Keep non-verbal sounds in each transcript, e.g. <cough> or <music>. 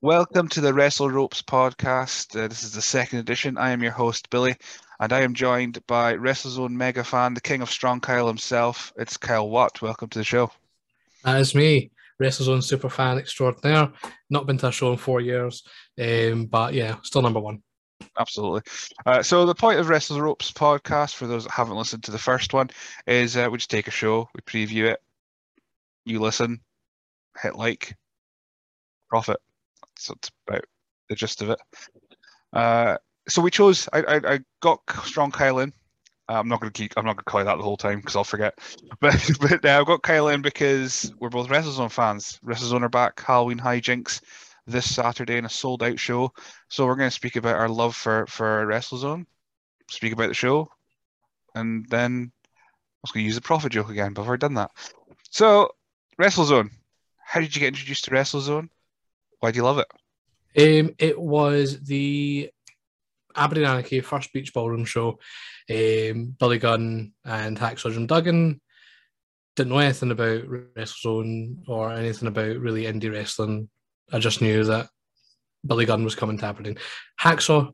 Welcome to the Wrestle Ropes podcast. Uh, this is the second edition. I am your host, Billy, and I am joined by WrestleZone mega fan, the king of Strong Kyle himself. It's Kyle Watt. Welcome to the show. That is me, WrestleZone super fan extraordinaire. Not been to a show in four years, um, but yeah, still number one. Absolutely. Uh, so the point of Wrestle Ropes podcast, for those that haven't listened to the first one, is uh, we just take a show, we preview it, you listen, hit like, profit. That's, that's about the gist of it. Uh, so we chose. I, I, I got Strong Kyle in. I'm not going to keep. I'm not going to call you that the whole time because I'll forget. <laughs> But but I've got Kyle in because we're both WrestleZone fans. WrestleZone are back. Halloween hijinks this Saturday in a sold out show. So we're going to speak about our love for for WrestleZone, speak about the show, and then I was going to use the profit joke again, but I've already done that. So WrestleZone. How did you get introduced to WrestleZone? Why do you love it? Um, it was the Aberdeen Anarchy first beach ballroom show. Um, Billy Gunn and Hacksaw Jim Duggan didn't know anything about WrestleZone or anything about really indie wrestling. I just knew that Billy Gunn was coming to Aberdeen. Hacksaw,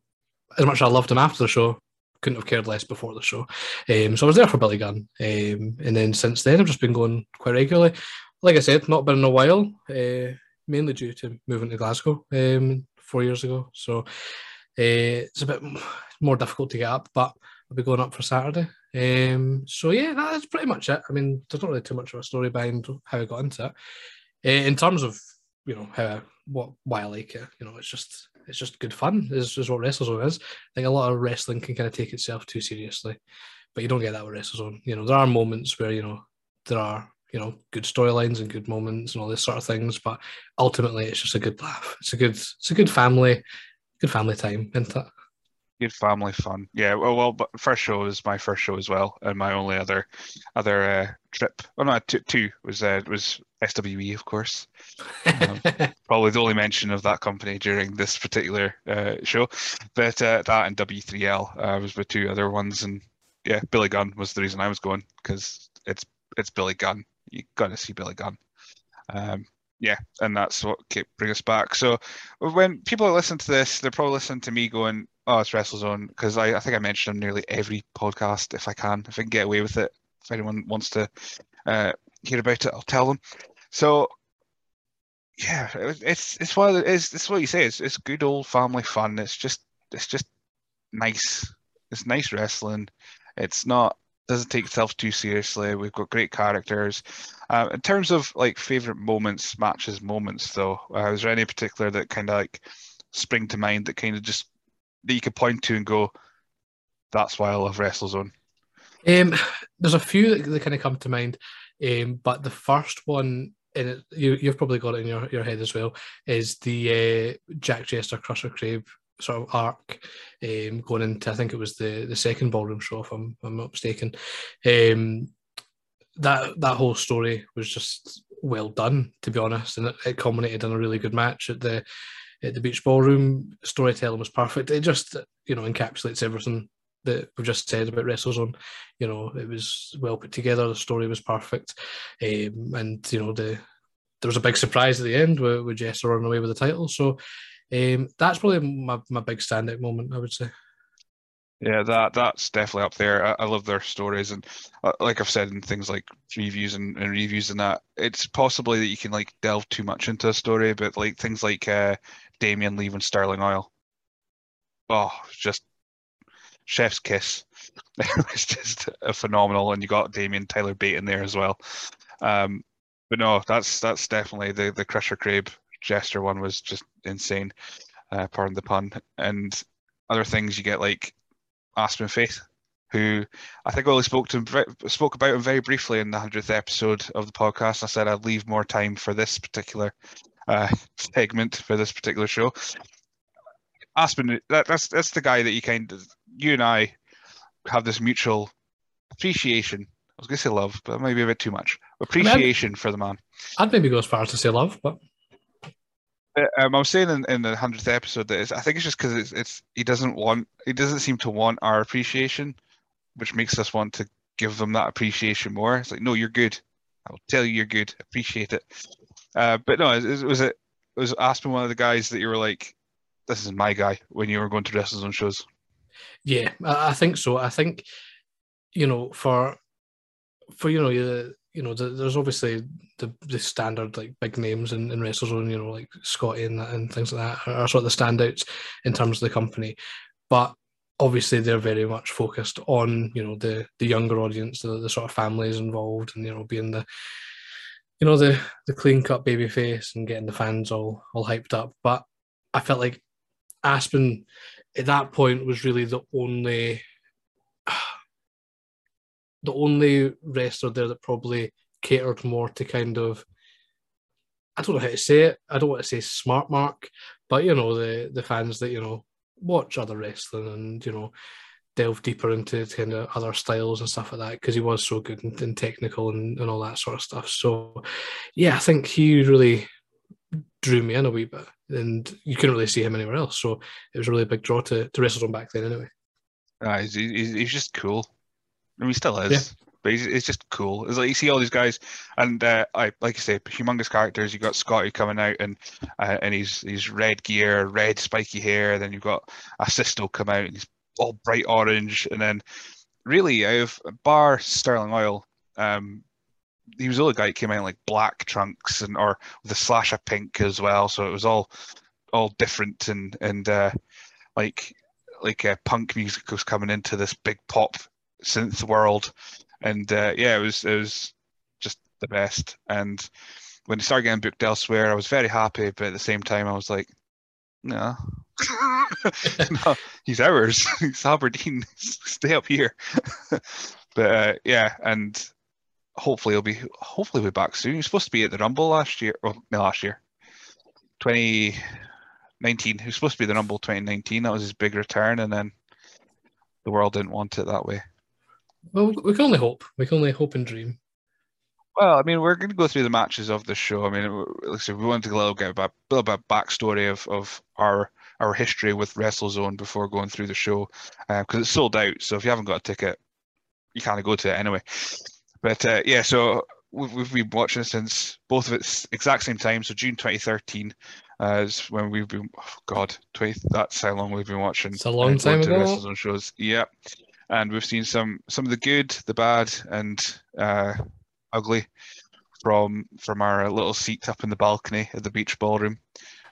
as much as I loved him after the show, couldn't have cared less before the show. Um, so I was there for Billy Gunn. Um, and then since then, I've just been going quite regularly. Like I said, not been in a while. Uh, mainly due to moving to Glasgow um, four years ago. So uh, it's a bit more difficult to get up, but I'll be going up for Saturday. Um, so yeah, that's pretty much it. I mean, there's not really too much of a story behind how I got into it. Uh, in terms of you know how what why I like it, you know, it's just it's just good fun. Is is what WrestleZone is. I think a lot of wrestling can kind of take itself too seriously, but you don't get that with WrestleZone. You know, there are moments where you know there are you know good storylines and good moments and all this sort of things but ultimately it's just a good laugh. It's a good it's a good family good family time isn't it? Good family fun. Yeah well well but first show is my first show as well and my only other other uh, trip. Well not two, two was uh, was swe of course. Um, <laughs> probably the only mention of that company during this particular uh, show. But uh, that and w3l uh, was the two other ones and yeah billy gunn was the reason i was going because it's it's billy gunn you got to see Billy Gunn. Um, yeah, and that's what kept bring us back. So when people listen to this, they're probably listening to me going, "Oh, it's WrestleZone," because I, I think I mention them nearly every podcast if I can, if I can get away with it. If anyone wants to uh, hear about it, I'll tell them. So yeah, it's it's what it's it's what you say. It's it's good old family fun. It's just it's just nice. It's nice wrestling. It's not doesn't take itself too seriously. We've got great characters. Uh, in terms of like favorite moments, matches, moments, though, uh, is there any particular that kind of like spring to mind that kind of just that you could point to and go, "That's why I love WrestleZone." Um, there's a few that, that kind of come to mind, um, but the first one, and you you've probably got it in your, your head as well, is the uh, Jack Jester Crusher Crave sort of arc um, going into I think it was the the second ballroom show if I'm, if I'm not mistaken. Um, that that whole story was just well done to be honest, and it, it, culminated in a really good match at the at the beach ballroom. Storytelling was perfect. It just you know encapsulates everything that we've just said about WrestleZone. You know, it was well put together. The story was perfect, um, and you know the there was a big surprise at the end with, with running away with the title. So um, that's probably my, my big standout moment, I would say. Yeah, that that's definitely up there. I, I love their stories, and uh, like I've said in things like reviews and, and, reviews and that, it's possibly that you can like delve too much into a story, but like things like uh, Damien leaving Sterling Oil, oh, just chef's kiss. <laughs> it's just a phenomenal, and you got Damien Tyler Bate in there as well. Um, but no, that's that's definitely the the Crusher Crave Jester one was just insane. Uh, pardon the pun. And other things you get like Aspen Faith, who I think I only spoke to him, spoke about him very briefly in the hundredth episode of the podcast. I said I'd leave more time for this particular uh, <laughs> segment for this particular show. Aspen, that, that's that's the guy that you kind of you and I have this mutual appreciation. I was going to say love, but maybe a bit too much. Appreciation I mean, for the man. I'd maybe go as far as to say love, but um, I was saying in, in the hundredth episode that I think it's just because it's, it's he doesn't want he doesn't seem to want our appreciation, which makes us want to give them that appreciation more. It's like, no, you're good. I'll tell you you're good. Appreciate it. Uh, but no, it, it was a was Aspen one of the guys that you were like, this is my guy when you were going to WrestleZone shows? Yeah, I, I think so. I think you know for for you know you know the, there's obviously the the standard like big names in, in WrestleZone, you know like Scotty and and things like that are, are sort of the standouts in terms of the company, but obviously they're very much focused on you know the the younger audience, the, the sort of families involved, and you know being the you know the the clean cut baby face and getting the fans all all hyped up. But I felt like Aspen at that point was really the only the only wrestler there that probably catered more to kind of I don't know how to say it. I don't want to say smart mark, but you know the the fans that you know watch other wrestling and you know delve deeper into kind of other styles and stuff like that because he was so good and, and technical and, and all that sort of stuff. So yeah, I think he really drew me in a wee bit, and you couldn't really see him anywhere else. So it was really a big draw to to wrestle him back then, anyway. Uh, he's, he's, he's just cool. I mean, he still is. Yeah. But he's, it's just cool. It's like you see all these guys, and uh, I like I say, humongous characters. You got Scotty coming out, and uh, and he's he's red gear, red spiky hair. Then you've got Assisto come out, and he's all bright orange. And then, really, out of bar Sterling Oil, um, he was the only guy that came out in like black trunks and or with a slash of pink as well. So it was all all different and and uh, like like uh, punk music was coming into this big pop synth world, and uh, yeah, it was it was just the best. And when he started getting booked elsewhere, I was very happy, but at the same time, I was like, no. <laughs> no, he's ours. <laughs> He's Aberdeen. <laughs> Stay up here. but uh, yeah, and hopefully he'll be hopefully he'll be back soon. He was supposed to be at the Rumble last year. Well, no, last year, 2019. He was supposed to be the Rumble 2019. That was his big return, and then the world didn't want it that way. Well, we can only hope. We can only hope and dream. Well, I mean, we're going to go through the matches of the show. I mean, listen, we wanted to get a little bit a little bit backstory of of our our history with WrestleZone before going through the show because uh, it's sold out. So if you haven't got a ticket, you can't go to it anyway. But uh, yeah, so we've, we've been watching since both of its exact same time. So June 2013 uh, is when we've been. Oh God, 20. That's how long we've been watching. It's a long time ago. WrestleZone shows. Yeah, and we've seen some some of the good, the bad, and uh, ugly from from our little seat up in the balcony at the beach ballroom,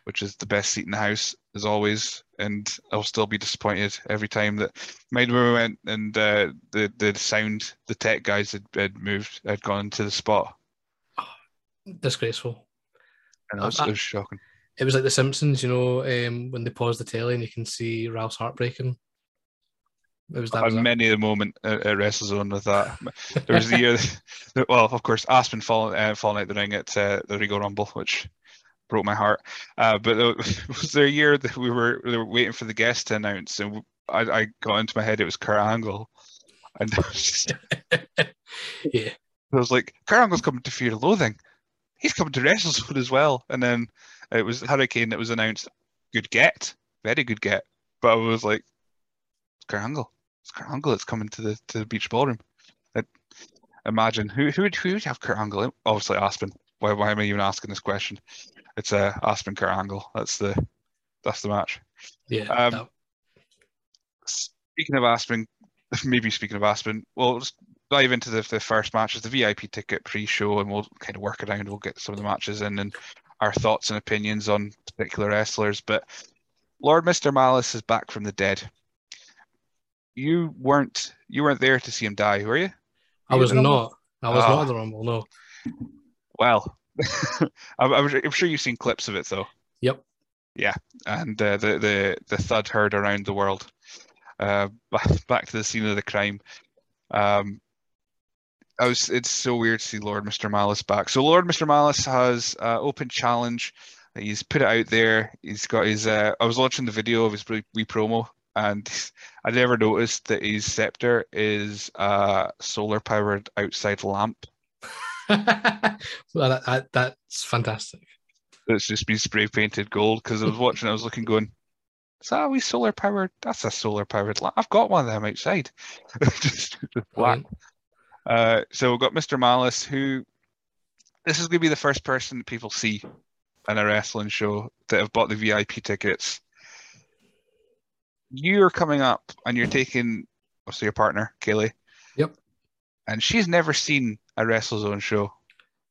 which is the best seat in the house as always. And I'll still be disappointed every time that mind when we went and uh, the the sound the tech guys had, had moved had gone to the spot. Disgraceful. And it was, it was shocking. It was like The Simpsons, you know, um, when they pause the telly and you can see Ralph's heartbreaking. It was that. Was many a moment at, at WrestleZone with that. There was the year, <laughs> well, of course, Aspen falling uh, falling out the ring at uh, the Regal Rumble, which broke my heart. Uh, but there, <laughs> was there a year that we were we were waiting for the guest to announce, and I, I got into my head it was Kurt Angle, and <laughs> just, yeah, I was like, Kurt Angle's coming to Fear and Loathing. He's coming to WrestleZone as well, and then it was Hurricane that was announced. Good get, very good get. But I was like, Kurt It's Kurt that's coming to the to the beach ballroom. Like, imagine who who would who would have Kurt Angle? Obviously Aspen. Why why am I even asking this question? It's uh, Aspen Kurt Angle. That's the that's the match. Yeah. Um, no. Speaking of Aspen, <laughs> maybe speaking of Aspen, well, just dive into the, the first match. It's the VIP ticket pre-show, and we'll kind of work around. We'll get some of the matches in and our thoughts and opinions on particular wrestlers. But Lord Mister Malice is back from the dead you weren't you weren't there to see him die, were you? I was not. I was oh. not at the Rumble. No. Well, <laughs> I'm, I'm, sure you've seen clips of it though. Yep. Yeah, and uh, the the the thud heard around the world. Uh, back to the scene of the crime. Um, I was. It's so weird to see Lord Mister Malice back. So Lord Mister Malice has uh, open challenge. He's put it out there. He's got his. Uh, I was watching the video of his wee promo and <laughs> I never noticed that his scepter is a solar powered outside lamp. <laughs> well, that, that, that's fantastic. It's just been spray painted gold because I was watching, I was looking, going, "Is that a wee solar powered? That's a solar powered lamp. I've got one of them outside, <laughs> just, black." Uh, so we've got Mr. Malice, who this is going to be the first person that people see in a wrestling show that have bought the VIP tickets, you're coming up and you're taking, also your partner, Kaylee. Yep. And she's never seen a WrestleZone show.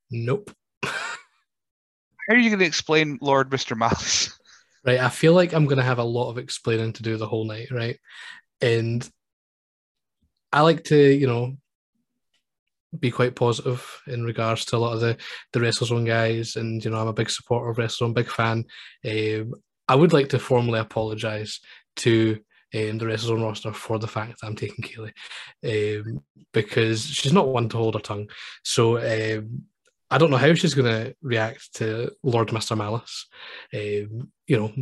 Nope. How are you going to explain Lord Mr. Malice? <laughs> Right. I feel like I'm going to have a lot of explaining to do the whole night, right? And I like to, you know, be quite positive in regards to a lot of the the WrestleZone guys, and you know, I'm a big supporter of WrestleZone, big fan. Um, I would like to formally apologise to um, the roster for the fact that I'm taking Kaylee um, because she's not one to hold her tongue. So um, I don't know how she's going to react to Lord Mr. Malice. Um, you know,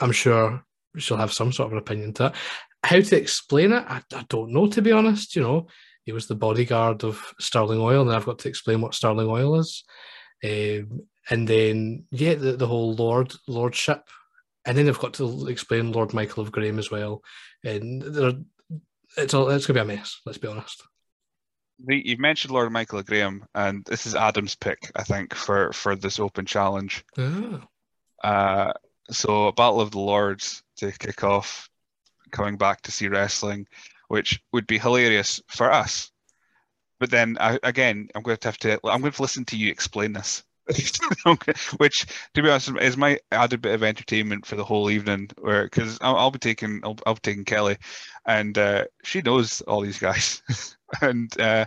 I'm sure she'll have some sort of an opinion to it. How to explain it, I, I don't know, to be honest. You know, he was the bodyguard of Sterling Oil, and I've got to explain what Sterling Oil is. Um, and then, yeah, the, the whole Lord Lordship. And then they've got to explain Lord Michael of Graham as well. And it's all, it's going to be a mess, let's be honest you've mentioned Lord Michael of Graham, and this is Adam's pick, I think, for for this open challenge. Oh. Uh, so, Battle of the Lords to kick off, coming back to see wrestling, which would be hilarious for us. But then I, again, I'm going to have to. I'm going to listen to you explain this. <laughs> which, to be honest, is my added bit of entertainment for the whole evening. Where because I'll, I'll, be taking I'll, I'll be taking Kelly, and uh, she knows all these guys. <laughs> and uh,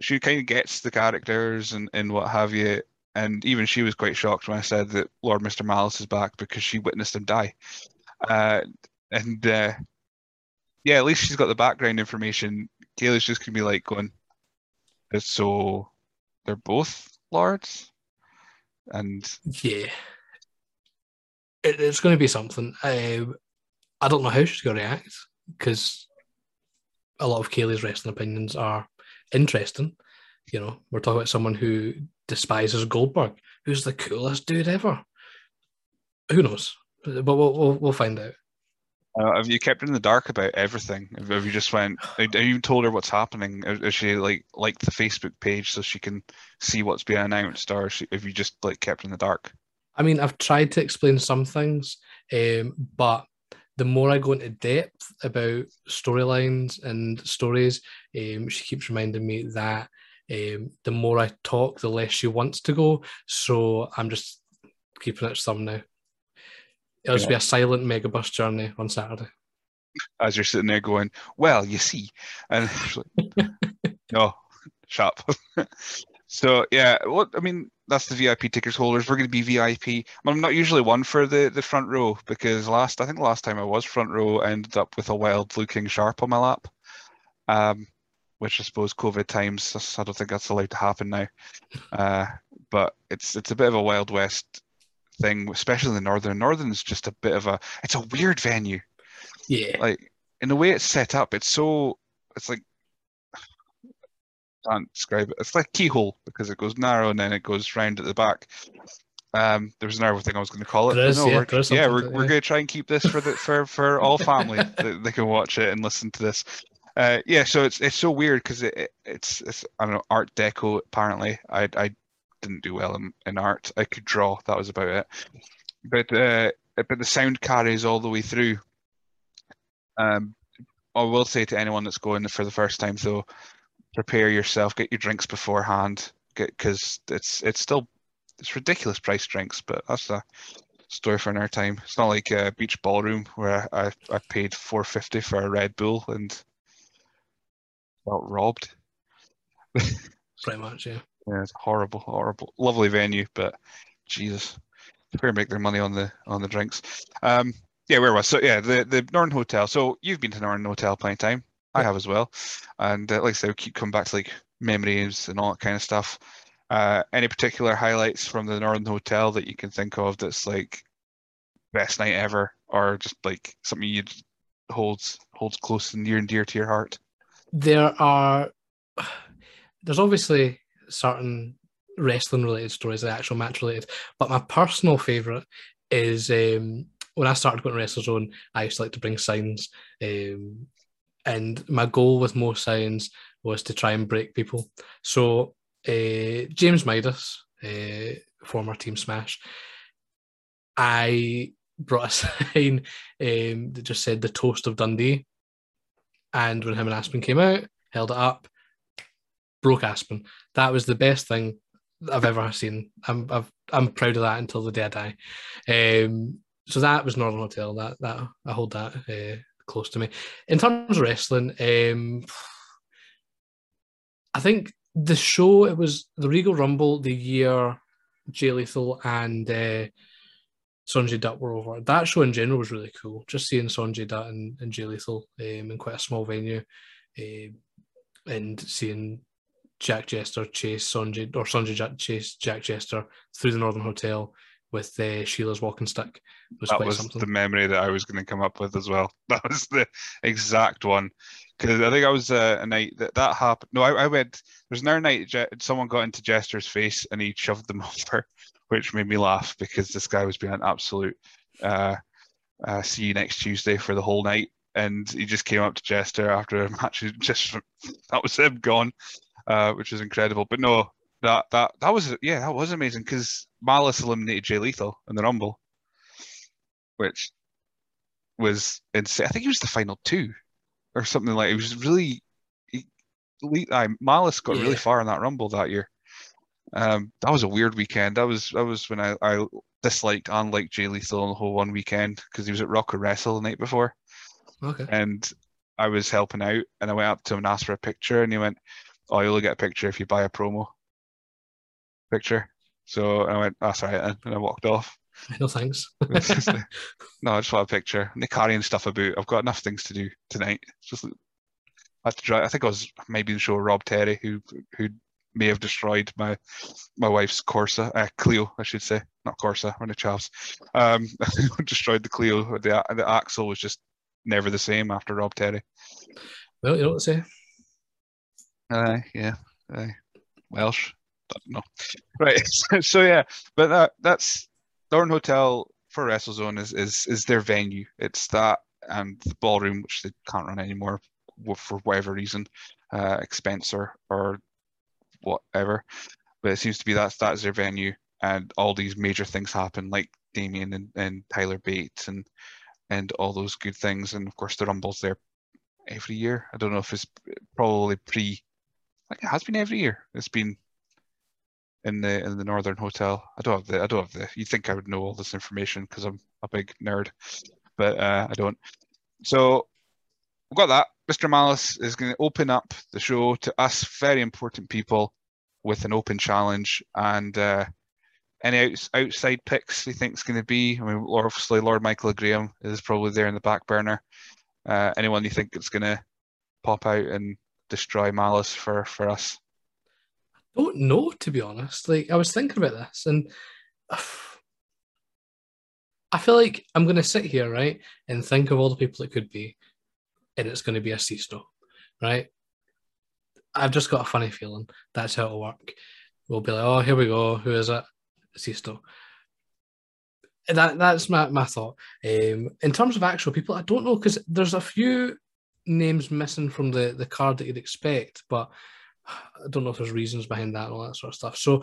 she kind of gets the characters and, and what have you. And even she was quite shocked when I said that Lord Mr. Malice is back because she witnessed him die. Uh, and uh, yeah, at least she's got the background information. Kayla's just gonna be like going, so they're both lords, and yeah, it, it's going to be something. I I don't know how she's going to react because a lot of Kaylee's wrestling opinions are interesting. You know, we're talking about someone who despises Goldberg, who's the coolest dude ever. Who knows? But we'll we'll, we'll find out. Uh, have you kept her in the dark about everything? Have you just went? <sighs> Have you told her what's happening? Is she like liked the Facebook page so she can see what's being announced, or have you just like kept her in the dark? I mean, I've tried to explain some things, um, but the more I go into depth about storylines and stories, um, she keeps reminding me that um, the more I talk, the less she wants to go. So I'm just keeping it some now. It'll just be a silent megabus journey on Saturday. As you're sitting there going, well, you see, and <laughs> like, <laughs> no, shut up. <laughs> so yeah, what I mean, that's the VIP tickets holders. We're going to be VIP. I'm not usually one for the, the front row because last I think the last time I was front row, I ended up with a wild looking sharp on my lap, um, which I suppose COVID times. I don't think that's allowed to happen now. Uh, but it's it's a bit of a wild west thing, especially in the northern. Northern is just a bit of a it's a weird venue. Yeah, like in the way it's set up, it's so it's like can't describe it. It's like keyhole because it goes narrow and then it goes round at the back. Um, there was another thing I was going to call it. Is, no, yeah, we're, yeah, we're, we're going to try and keep this for the for for all family <laughs> that they can watch it and listen to this. Uh, yeah, so it's it's so weird because it, it, it's it's I don't know Art Deco. Apparently, I I didn't do well in, in art. I could draw. That was about it. But uh, but the sound carries all the way through. Um, I will say to anyone that's going for the first time, so prepare yourself, get your drinks beforehand, because it's it's still it's ridiculous price drinks, but that's a story for another time. It's not like a beach ballroom where I, I paid four fifty for a Red Bull and felt robbed. <laughs> Pretty much, yeah. Yeah, it's horrible, horrible, lovely venue, but Jesus, where make their money on the on the drinks. Um, yeah, where was so? Yeah, the the Northern Hotel. So you've been to Northern Hotel plenty of time. I have as well. And uh, like I said, we keep coming back to like memories and all that kind of stuff. Uh, any particular highlights from the Northern Hotel that you can think of that's like best night ever, or just like something you holds holds close and near and dear to your heart? There are. <sighs> There's obviously certain wrestling related stories, the actual match related, but my personal favorite is um, when I started going to WrestleZone, I used to like to bring signs. Um, and my goal with most signs was to try and break people. So uh, James Midas, uh, former Team Smash. I brought a <laughs> sign um, that just said the toast of Dundee. And when him and Aspen came out, held it up, broke Aspen. That was the best thing I've ever seen. I'm i am proud of that until the day I die. Um, so that was Northern Hotel. That that I hold that uh, close to me. In terms of wrestling, um, I think the show it was the Regal Rumble the year Jay Lethal and uh, Sonjay Dutt were over. That show in general was really cool. Just seeing Sonjay Dutt and, and Jay Lethal um, in quite a small venue, uh, and seeing Jack Jester chase Sonjay or Sonjay chase Jack Jester through the Northern Hotel with uh, Sheila's walking stick was that was something. the memory that I was going to come up with as well. <laughs> That was the exact one because I think I was uh, a night that that happened. No, I, I went. There's another night someone got into Jester's face and he shoved them <laughs> over, which made me laugh because this guy was being an absolute. Uh, uh, see you next Tuesday for the whole night, and he just came up to Jester after a <laughs> match. Just that was him gone, uh, which was incredible. But no, that that that was yeah, that was amazing because Malice eliminated Jay Lethal in the Rumble, which was insane. I think he was the final two or something like. It was really. He, I, Malice got yeah. really far in that Rumble that year. Um, that was a weird weekend. That was that was when I, I disliked and liked Jay Lethal on the whole one weekend because he was at Rock or Wrestle the night before. Okay. And I was helping out, and I went up to him and asked for a picture, and he went, "Oh, you'll get a picture if you buy a promo." Picture. So I went, that's right, and I walked off. <laughs> No thanks. <laughs> no, I just want a picture. And carrying stuff about. I've got enough things to do tonight. Just I had to drive. I think I was maybe the show Rob Terry who who may have destroyed my my wife's Corsa, uh, Clio, I should say, not Corsa, one of Chavs. Um, <laughs> destroyed the Clio. The the axle was just never the same after Rob Terry. Well, you know what to say. Uh, yeah, aye. Welsh don't know. Right. <laughs> so yeah, but that, that's Northern Hotel for WrestleZone is is is their venue. It's that and the ballroom, which they can't run anymore for whatever reason, uh, expense or, or whatever. But it seems to be that that's their venue, and all these major things happen, like Damien and, and Tyler Bates and and all those good things. And of course, the Rumble's there every year. I don't know if it's probably pre. It has been every year. It's been in the in the Northern Hotel. I don't have the I don't have the. You think I would know all this information because I'm a big nerd, but uh, I don't. So we've got that. Mr. Malice is going to open up the show to us very important people with an open challenge and uh, any outs- outside picks he thinks going to be. I mean, obviously Lord Michael Graham is probably there in the back burner. Uh, anyone you think is going to pop out and destroy Malice for for us? I don't know to be honest. Like I was thinking about this, and <sighs> I feel like I'm going to sit here right and think of all the people it could be, and it's going to be a Sisto, right? I've just got a funny feeling that's how it'll work. We'll be like, oh, here we go. Who is it? Sisto. That that's my, my thought. Um, in terms of actual people, I don't know because there's a few names missing from the the card that you'd expect, but I don't know if there's reasons behind that and all that sort of stuff. So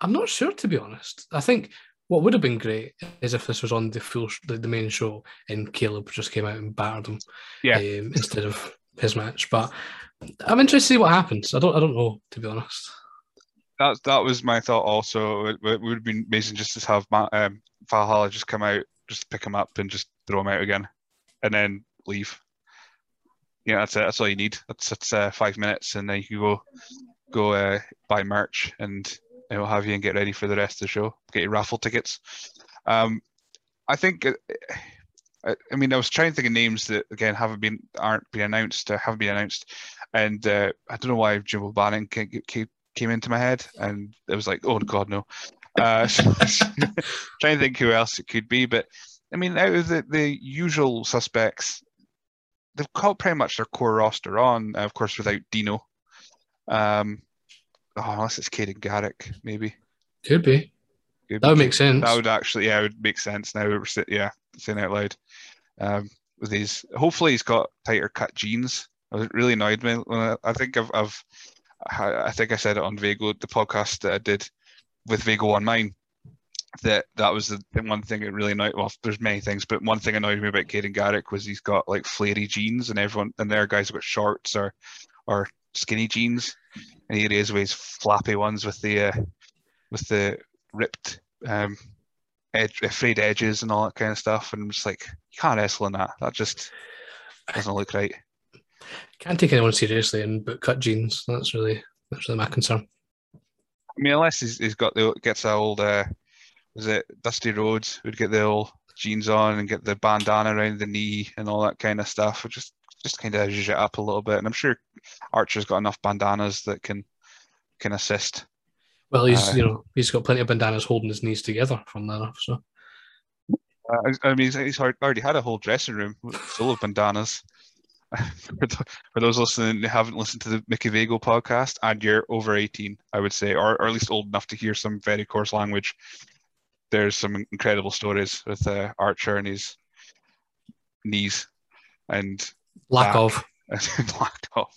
I'm not sure to be honest. I think what would have been great is if this was on the full the, the main show and Caleb just came out and battered him, yeah, um, instead of his match. But I'm interested to see what happens. I don't I don't know to be honest. That that was my thought. Also, it, it would have been amazing just to have um, Valhalla just come out, just pick him up and just throw him out again, and then leave yeah, that's it. That's all you need. That's that's uh, five minutes, and then you can go go uh, buy merch and know have you and get ready for the rest of the show. Get your raffle tickets. Um, I think. Uh, I, I mean, I was trying to think of names that again haven't been aren't been announced, uh, haven't been announced, and uh, I don't know why Jim O'Bannon came, came into my head, and it was like, oh God, no. Uh, <laughs> so, trying to think who else it could be, but I mean, out of the, the usual suspects, they've got pretty much their core roster on, of course, without Dino. Um, oh, unless it's Caden Garrick, maybe. Could be. Could that would make sense. That would actually, yeah, it would make sense now. We're yeah, saying out loud. Um, with these, hopefully he's got tighter cut jeans. It really annoyed me when I, I think I've, I've, I think I said it on Vago, the podcast that I did with Vigo on mine that that was the one thing that really annoyed. Well, there's many things, but one thing annoyed me about Caden Garrick was he's got like flary jeans, and everyone and their guys have got shorts or or skinny jeans, and he is with his flappy ones with the uh, with the ripped um, edge, frayed edges and all that kind of stuff. And I'm just like, you can't wrestle in that. That just doesn't look right. Can't take anyone seriously in boot cut jeans. That's really that's really my concern. I mean, unless he's, he's got the gets that old uh, was it Dusty Rhodes would get the old jeans on and get the bandana around the knee and all that kind of stuff. Just just kind of zhuzh it up a little bit. And I'm sure Archer's got enough bandanas that can can assist. Well, he's uh, you know he's got plenty of bandanas holding his knees together from that off. So. Uh, I mean, he's, already had a whole dressing room full of bandanas. <laughs> for those listening who haven't listened to the Mickey Vago podcast and you're over 18, I would say, or, or at least old enough to hear some very coarse language, there's some incredible stories with uh, Archer and his knees and lack of <laughs> lack of.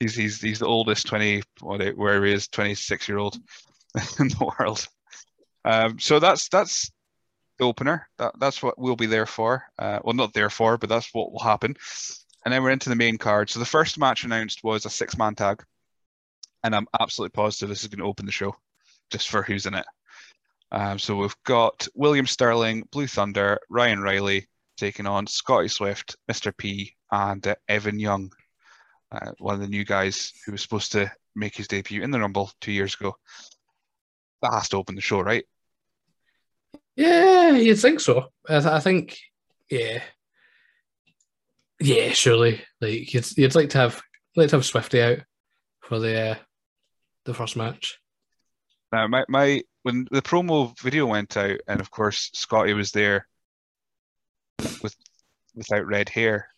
He's he's he's the oldest twenty what where he is twenty six year old <laughs> in the world. Um, so that's that's the opener. That that's what we'll be there for. Uh, well, not there for, but that's what will happen. And then we're into the main card. So the first match announced was a six man tag, and I'm absolutely positive this is going to open the show, just for who's in it. Um, so we've got William Sterling, Blue Thunder, Ryan Riley taking on Scotty Swift, Mr. P, and uh, Evan Young, uh, one of the new guys who was supposed to make his debut in the Rumble two years ago. That has to open the show, right? Yeah, you'd think so. I, th- I think, yeah, yeah, surely. Like you'd, you'd like to have like to have Swifty out for the uh, the first match. Now, my my when the promo video went out, and of course Scotty was there with without red hair.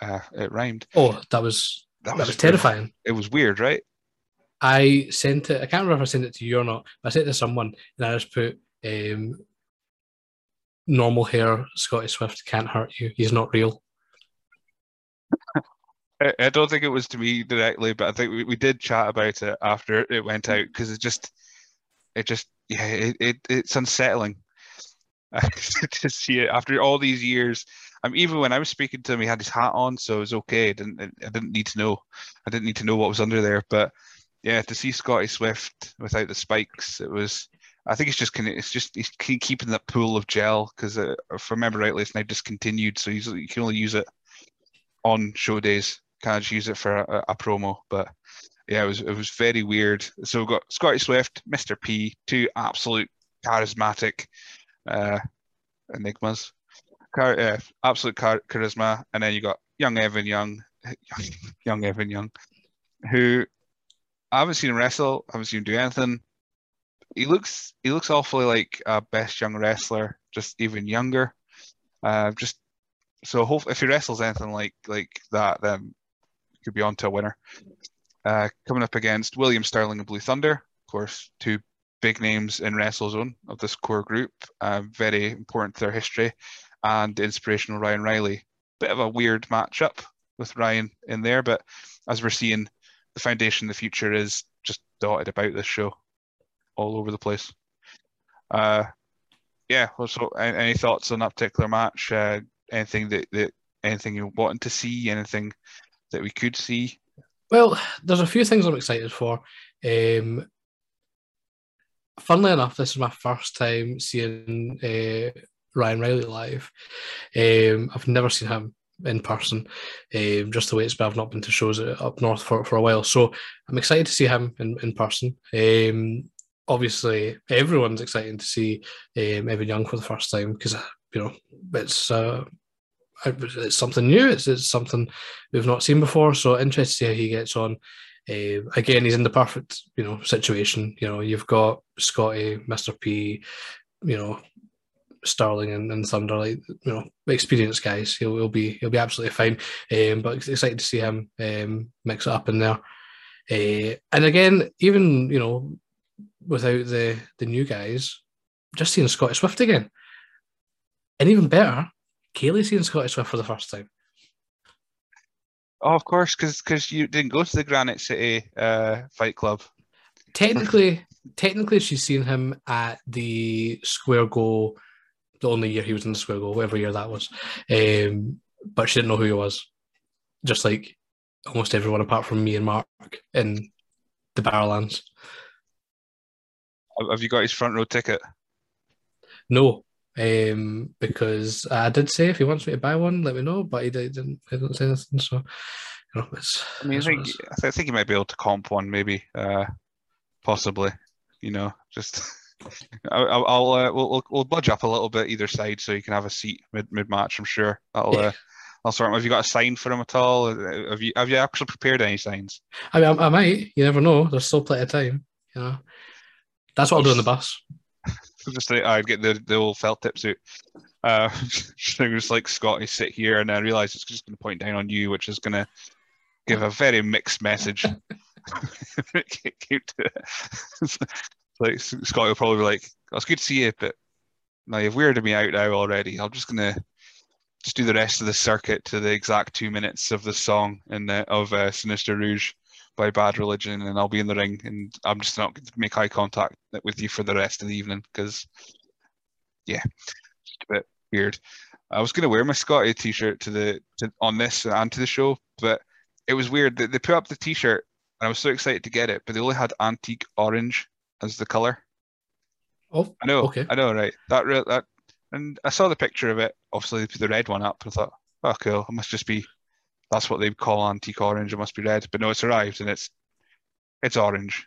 Uh, it rhymed. Oh, that was that, that was, was terrifying. It was weird, right? I sent it. I can't remember if I sent it to you or not. But I sent it to someone, and I just put um, normal hair. Scotty Swift can't hurt you. He's not real. I, don't think it was to me directly, but I think we, we did chat about it after it went out because it just, it just, yeah, it, it it's unsettling <laughs> to see it after all these years. I mean, even when I was speaking to him, he had his hat on, so it was okay. I didn't, I didn't need to know. I didn't need to know what was under there. But yeah, to see Scotty Swift without the spikes, it was. I think it's just it's just he's keeping that pool of gel because uh, if I remember rightly, it's now discontinued, so he's, you can only use it on show days. Can't use it for a, a promo. But yeah, it was it was very weird. So we've got Scotty Swift, Mr. P, two absolute charismatic uh, enigmas, Char- uh, absolute char- charisma, and then you got young Evan Young, <laughs> young Evan Young, who I haven't seen him wrestle, I haven't seen him do anything. He looks he looks awfully like a best young wrestler, just even younger. Uh, just so hope if he wrestles anything like like that, then could be on to a winner. Uh, coming up against William Sterling and Blue Thunder, of course, two big names in WrestleZone of this core group, uh, very important to their history, and inspirational Ryan Riley. Bit of a weird matchup with Ryan in there, but as we're seeing, the foundation, of the future is just dotted about this show, all over the place. Uh, yeah. So, any thoughts on that particular match? Uh, anything that, that anything you're wanting to see? Anything that we could see? Well, there's a few things I'm excited for. Um, funnily enough, this is my first time seeing uh, Ryan Riley live. Um, I've never seen him in person, um, just the way it's been. I've not been to shows up north for, for a while. So I'm excited to see him in, in person. Um, obviously, everyone's excited to see um, Evan Young for the first time because, you know, it's. Uh, it's something new. It's, it's something we've not seen before. So interested to see how he gets on. Uh, again, he's in the perfect, you know, situation. You know, you've got Scotty, Mr. P, you know, Sterling and, and Thunder, like you know, experienced guys. He'll, he'll be he'll be absolutely fine. Um, but excited to see him um, mix it up in there. Uh, and again, even you know, without the the new guys, just seeing Scotty Swift again, and even better, Kaylee seeing Scotty Swift for the first time. Oh, of course, because because you didn't go to the Granite City uh, Fight Club. Technically, <laughs> technically she's seen him at the Square Go, the only year he was in the Square Go, whatever year that was. Um, but she didn't know who he was. Just like almost everyone apart from me and Mark in the Barrowlands. Have you got his front row ticket? No, um, because I did say if he wants me to buy one, let me know. But he didn't. He didn't say anything. So, you know, it's. I mean, I think I think you might be able to comp one, maybe, uh, possibly. You know, just. <laughs> I'll, I'll uh, we'll, we'll budge up a little bit either side so you can have a seat mid mid match. I'm sure that'll. Uh, I'll sort. Have you got a sign for him at all? Have you have you actually prepared any signs? I mean, I, I might. You never know. There's still plenty of time. You know, that's what I'll do on the bus. Just like, I'd get the, the old felt tip suit. Uh, <laughs> just like Scotty sit here, and I realize it's just going to point down on you, which is going to give a very mixed message. <laughs> <laughs> like Scotty will probably be like, oh, "It's good to see you, but now you've weirded me out now already. I'm just gonna just do the rest of the circuit to the exact two minutes of the song and of uh, Sinister Rouge by Bad Religion, and I'll be in the ring, and I'm just not going to make eye contact with you for the rest of the evening because, yeah, just a bit weird. I was going to wear my Scotty t-shirt to the to, on this and to the show, but it was weird. They, they put up the t-shirt, and I was so excited to get it, but they only had antique orange as the color. Oh, I know. Okay, I know, right? That real that, and I saw the picture of it. Obviously, they put the red one up. and I thought, oh, cool. It must just be that's what they call antique orange. It must be red, but no, it's arrived and it's it's orange.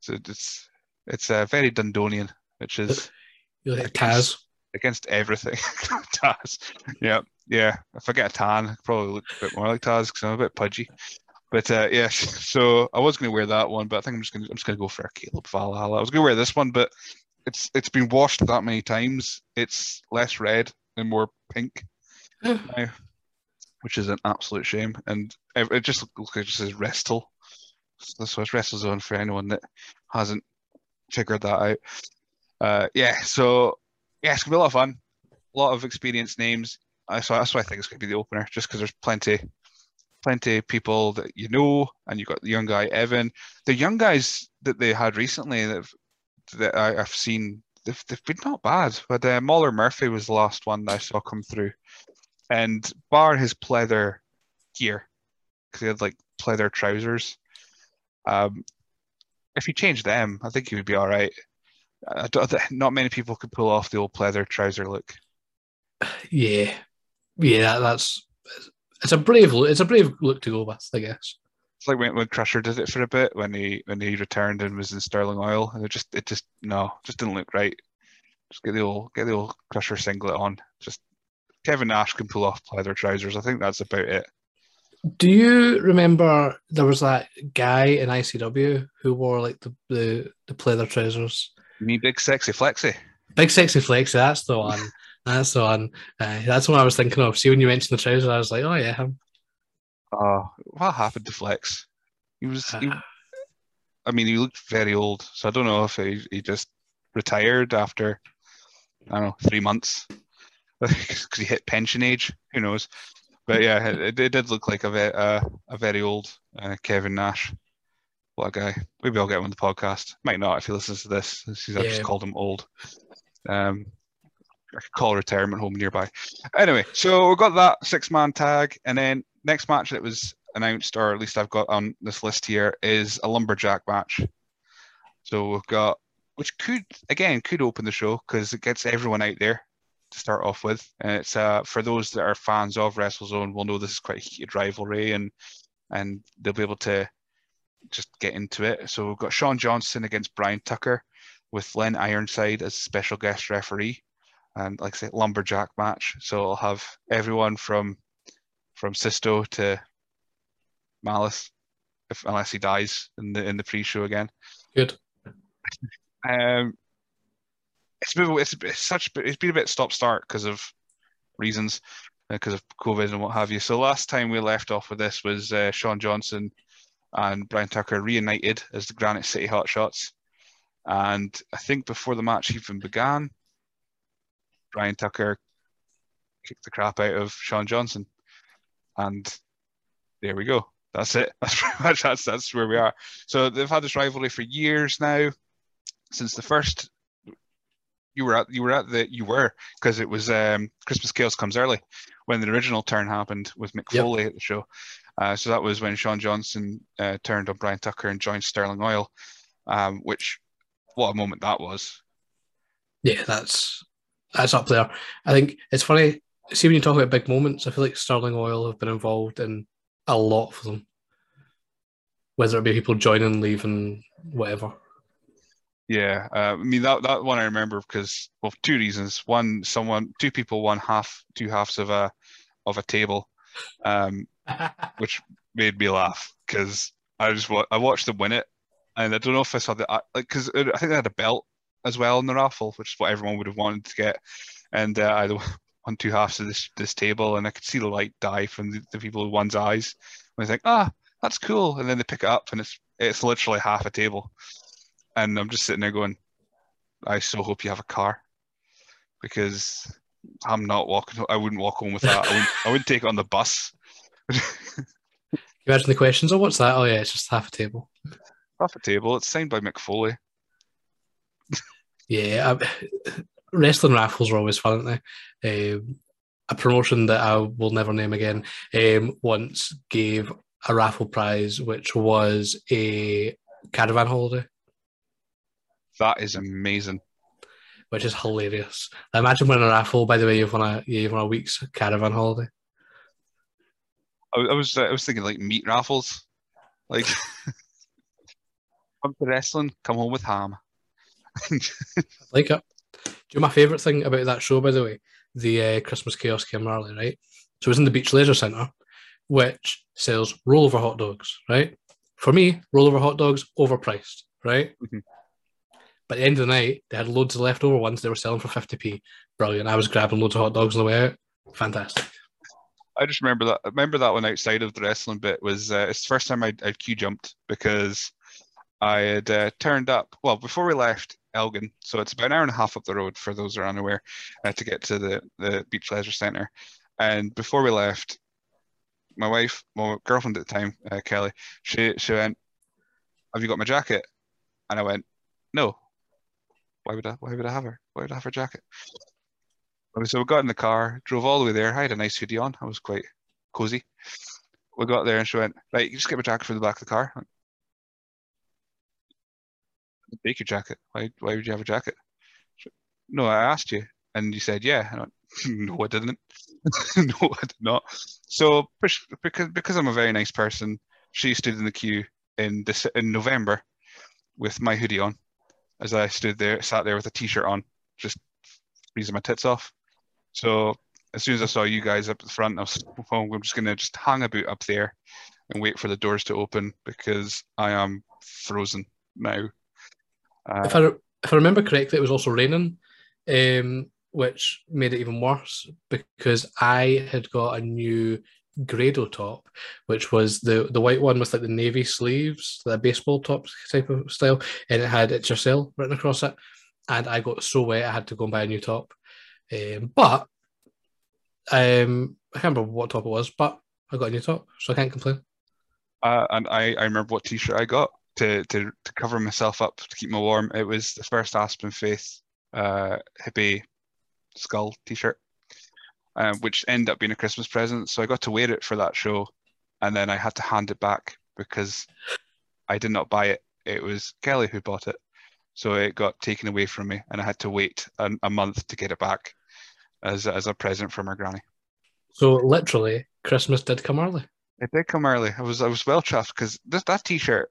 So it's it's uh, very Dundonian, which is you like Taz against everything. <laughs> Taz, yeah, yeah. If I get a tan, I probably look a bit more like Taz because I'm a bit pudgy. But uh, yes, <laughs> so I was going to wear that one, but I think I'm just going to I'm just going to go for a Caleb Valhalla. I was going to wear this one, but it's it's been washed that many times. It's less red and more pink now which is an absolute shame. And it just looks like it just says Restle. So it's WrestleZone for anyone that hasn't figured that out. Uh, yeah, so yeah, it's gonna be a lot of fun. A lot of experienced names. So that's why I think it's gonna be the opener, just because there's plenty, plenty people that you know, and you've got the young guy Evan. The young guys that they had recently that, that I, have seen, they've, they've been not bad. But uh, Murphy was the last one that I saw come through and bar his pleather gear because he had like pleather trousers. Um, if he changed them, I think he would be all right. I don't many people could pull off the old pleather trouser look. Yeah, yeah, that's it's a brave look. It's a brave look to go with, I guess. It's like when, when Crusher did it for a bit when he when he returned and was in Sterling Oil, and it just it just no, just didn't look right. Just get the old get the old Crusher singlet on. Just Kevin Nash can pull off pleather trousers. I think that's about it. Do you remember there was that guy in ICW who wore like the the, the pleather trousers? Me big sexy flexi. Big sexy flexi. That's the one. <laughs> that's the one. Uh, that's what I was thinking of. See, when you mentioned the trousers, I was like, oh yeah, him. Oh, what happened to Flex? He was. He, I mean, he looked very old, so I don't know if he, he just retired after I don't know three months <laughs> because he hit pension age. Who knows? But yeah, it, it did look like a, ve- uh, a very old uh, Kevin Nash. What a guy. Maybe I'll get him on the podcast. Might not if he listens to this. I've yeah. just called him old. Um, I could call a retirement home nearby. Anyway, so we've got that six man tag, and then next match that was announced, or at least I've got on this list here, is a lumberjack match. So we've got, which could again could open the show because it gets everyone out there to start off with. And it's uh, for those that are fans of WrestleZone will know this is quite a heated rivalry and and they'll be able to just get into it. So we've got Sean Johnson against Brian Tucker with Len Ironside as special guest referee. And like I said, lumberjack match. So I'll have everyone from from Sisto to Malice, if unless he dies in the in the pre-show again. Good. <laughs> Um, it's been it's, it's such it's been a bit stop start because of reasons because uh, of COVID and what have you. So last time we left off with this was uh, Sean Johnson and Brian Tucker reunited as the Granite City Hotshots, and I think before the match even began, Brian Tucker kicked the crap out of Sean Johnson, and there we go. That's it. <laughs> That's pretty much that's that's where we are. So they've had this rivalry for years now. since the first you were at you were at the you were because it was um, Christmas Chaos comes early when the original turn happened with Mick Yep. Foley at the show. Uh, so that was when Sean Johnson uh, turned on Brian Tucker and joined Sterling Oil, um, which what a moment that was. Yeah, that's that's up there. I think it's funny. See, when you talk about big moments, I feel like Sterling Oil have been involved in a lot of them. Whether it be people joining, leaving, whatever. Yeah, uh, I mean that that one I remember because well, two reasons. One, someone, two people won half, two halves of a of a table, um, <laughs> which made me laugh because I just I watched them win it, and I don't know if I saw the I- like because I think they had a belt as well in the raffle, which is what everyone would have wanted to get, and uh, I won <laughs> two halves of this this table, and I could see the light die from the, the people who won's eyes. And I like, ah, that's cool, and then they pick it up, and it's it's literally half a table, and I'm just sitting there going, I so hope you have a car, because I'm not walking. I wouldn't walk home with that. I wouldn't, I wouldn't take it on the bus. Can <laughs> you imagine the questions. Oh, what's that? Oh, yeah, it's just half a table. Half a table. It's signed by Mick Foley. Yeah, I, <laughs> wrestling raffles are always fun, aren't they? Um, a promotion that I will never name again um, once gave a raffle prize, which was a caravan holiday, That is amazing. which is hilarious. Imagine winning a raffle. By the way, you've won a you've won a week's caravan holiday. I, I was I was thinking like meat raffles, like <laughs> come to wrestling, come home with ham. <laughs> Like it. Do you know my favourite thing about that show, by the way? The uh, Christmas Chaos came early, right? So it was in the Beach Leisure Centre, which sells rollover hot dogs, right? For me, rollover hot dogs overpriced, right? Mhm. But at the end of the night, they had loads of leftover ones they were selling for 50p. Brilliant. I was grabbing loads of hot dogs on the way out. Fantastic. I just remember that. I remember that one outside of the wrestling bit was uh, it's the first time I'd, I'd queue jumped because I had uh, turned up. Well, before we left Elgin, so it's about an hour and a half up the road for those who are unaware uh, to get to the the Beach Leisure Centre. And before we left, my wife, my girlfriend at the time, uh, Kelly, she she went, "Have you got my jacket?" And I went, "No. Why would I? Why would I have her? Why would I have her jacket?" So we got in the car, drove all the way there. I had a nice hoodie on. I was quite cozy. We got there and she went, right, you just get my jacket from the back of the car. Went, Take your jacket. Why, why would you have a jacket? Went, no, I asked you. And you said, yeah. I went, <laughs> no, I didn't. <laughs> no, I did not. So because, because I'm a very nice person, she stood in the queue in this in November with my hoodie on as I stood there, sat there with a t-shirt on, just freezing my tits off. So as soon as I saw you guys up at the front, I was oh, I'm just gonna just hang about up there and wait for the doors to open because I am frozen now. Uh, If I, if I remember correctly, it was also raining, um, which made it even worse because I had got a new Grado top, which was the the white one with like the navy sleeves, the baseball top type of style, and it had "It's Yourself" written across it. And I got so wet, I had to go and buy a new top. Um, but um, I can't remember what top it was, but I got a new top, so I can't complain. Uh, and I, I remember what t-shirt I got to, to, to cover myself up to keep me warm. It was the first Aspen Faith uh, hippie skull t-shirt, um, which ended up being a Christmas present. So I got to wear it for that show, and then I had to hand it back because I did not buy it. It was Kelly who bought it, so it got taken away from me, and I had to wait a, a month to get it back as as a present from her granny. So literally, Christmas did come early. It did come early. I was I was well chuffed because this that t-shirt,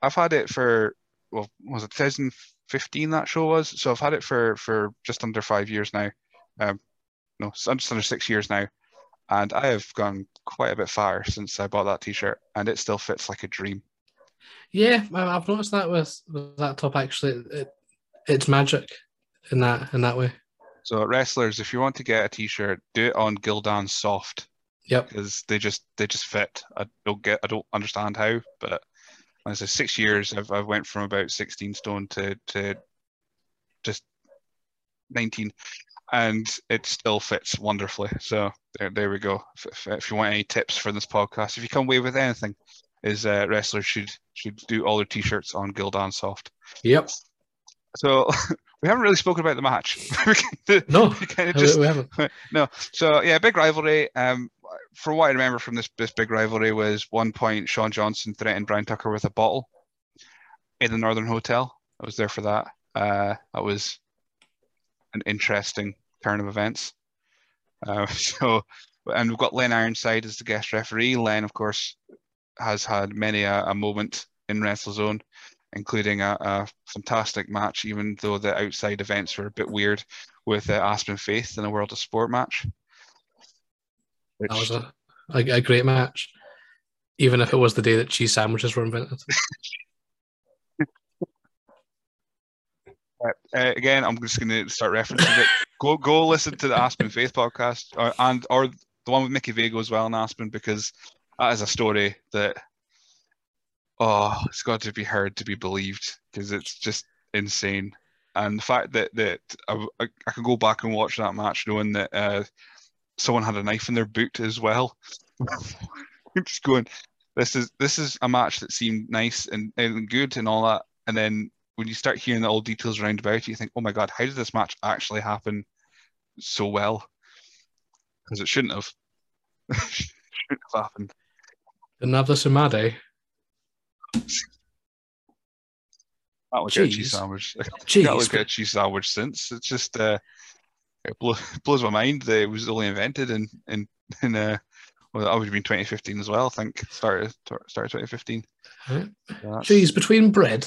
I've had it for well, was it 2015 that show was? So I've had it for for just under five years now. Um, no, I'm just under six years now, and I have gone quite a bit fatter since I bought that t-shirt, and it still fits like a dream. Yeah, I- I've noticed that with, with that top. Actually, it, it's magic in that in that way. So wrestlers, if you want to get a t-shirt, do it on Gildan Soft Yep. because they just they just fit. I don't get I don't understand how, but I said, six years I've I went from about 16 stone to to just 19, and it still fits wonderfully. So there there we go. If, if, you want any tips for this podcast, if you come away with anything, is uh, wrestlers should should do all their t-shirts on Gildan Soft. Yep. so <laughs> we haven't really spoken about the match. <laughs> no, just, we haven't. <laughs> No, so yeah, big rivalry. Um, from what I remember from this this big rivalry was one point Sean Johnson threatened Brian Tucker with a bottle in the Northern Hotel. I was there for that. Uh, that was an interesting turn of events. Uh, <laughs> so, and we've got Len Ironside as the guest referee. Len, of course, has had many a, a moment in WrestleZone, including a, a, fantastic match, even though the outside events were a bit weird with uh, Aspen Faith in a World of Sport match. Which... That was a, a, a great match, even if it was the day that cheese sandwiches were invented. <laughs> Uh, again, I'm just going to start referencing it. <laughs> Go go listen to the Aspen Faith podcast, or, and or the one with Mickey Vago as well in Aspen, because that is a story that oh, it's got to be heard to be believed because it's just insane. And the fact that that I, I, can go back and watch that match knowing that uh, someone had a knife in their boot as well. <laughs> just going, this is this is a match that seemed nice and, and good and all that, and then when you start hearing all the details around about it, you think, oh my god, how did this match actually happen so well? Because it shouldn't have. <laughs> shouldn't have happened. Didn't have this in my day. That was a cheese sandwich. Jeez. <laughs> That was a cheese sandwich since. It's just uh, it blows, <laughs> blows my mind that it was only invented in in in uh, well, that would have been 2015 as well. I think started started 2015. Right. Cheese between bread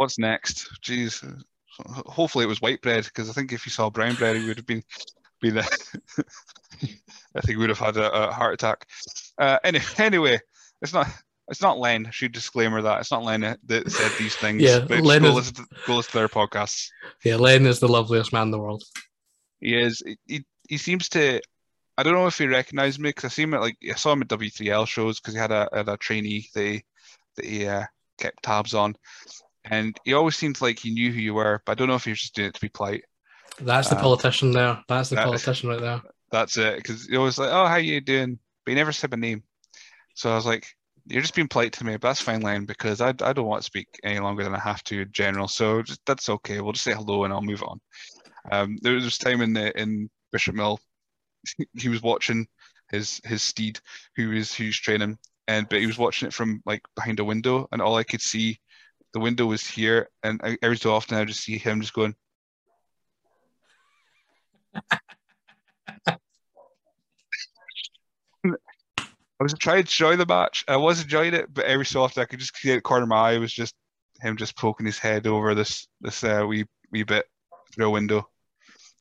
what's next? Jeez, hopefully it was white bread because I think if you saw brown bread, he would have been been. A <laughs> I think we would have had a, a heart attack. Uh, anyway, anyway, it's not. It's not Len. Should disclaimer that it's not Len that said these things. yeah, Len go, is, listen to, go listen to their podcasts. Yeah, Len is the loveliest man in the world. He is. He, he seems to. I don't know if he recognised me because I see him at like I saw him at W3L shows because he had a had a trainee that he that he uh, kept tabs on, and he always seemed like he knew who you were, but I don't know if he was just doing it to be polite. That's the um, politician there. That's the that, politician right there. That's it. Because he was like, "Oh, how you doing?" But he never said my name. So I was like, "You're just being polite to me, but that's fine, Len, because I, I don't want to speak any longer than I have to in general. So just, that's okay. We'll just say hello and I'll move on." Um, there was this time in the in Bishop Mill, <laughs> he was watching his his steed who was who's training, and but he was watching it from like behind a window, and all I could see the window was here, and every so often I just see him just going. I was trying to enjoy the match. I was enjoying it, but every so often I could just see the corner of my eye was just him just poking his head over this this uh, wee wee bit through a window,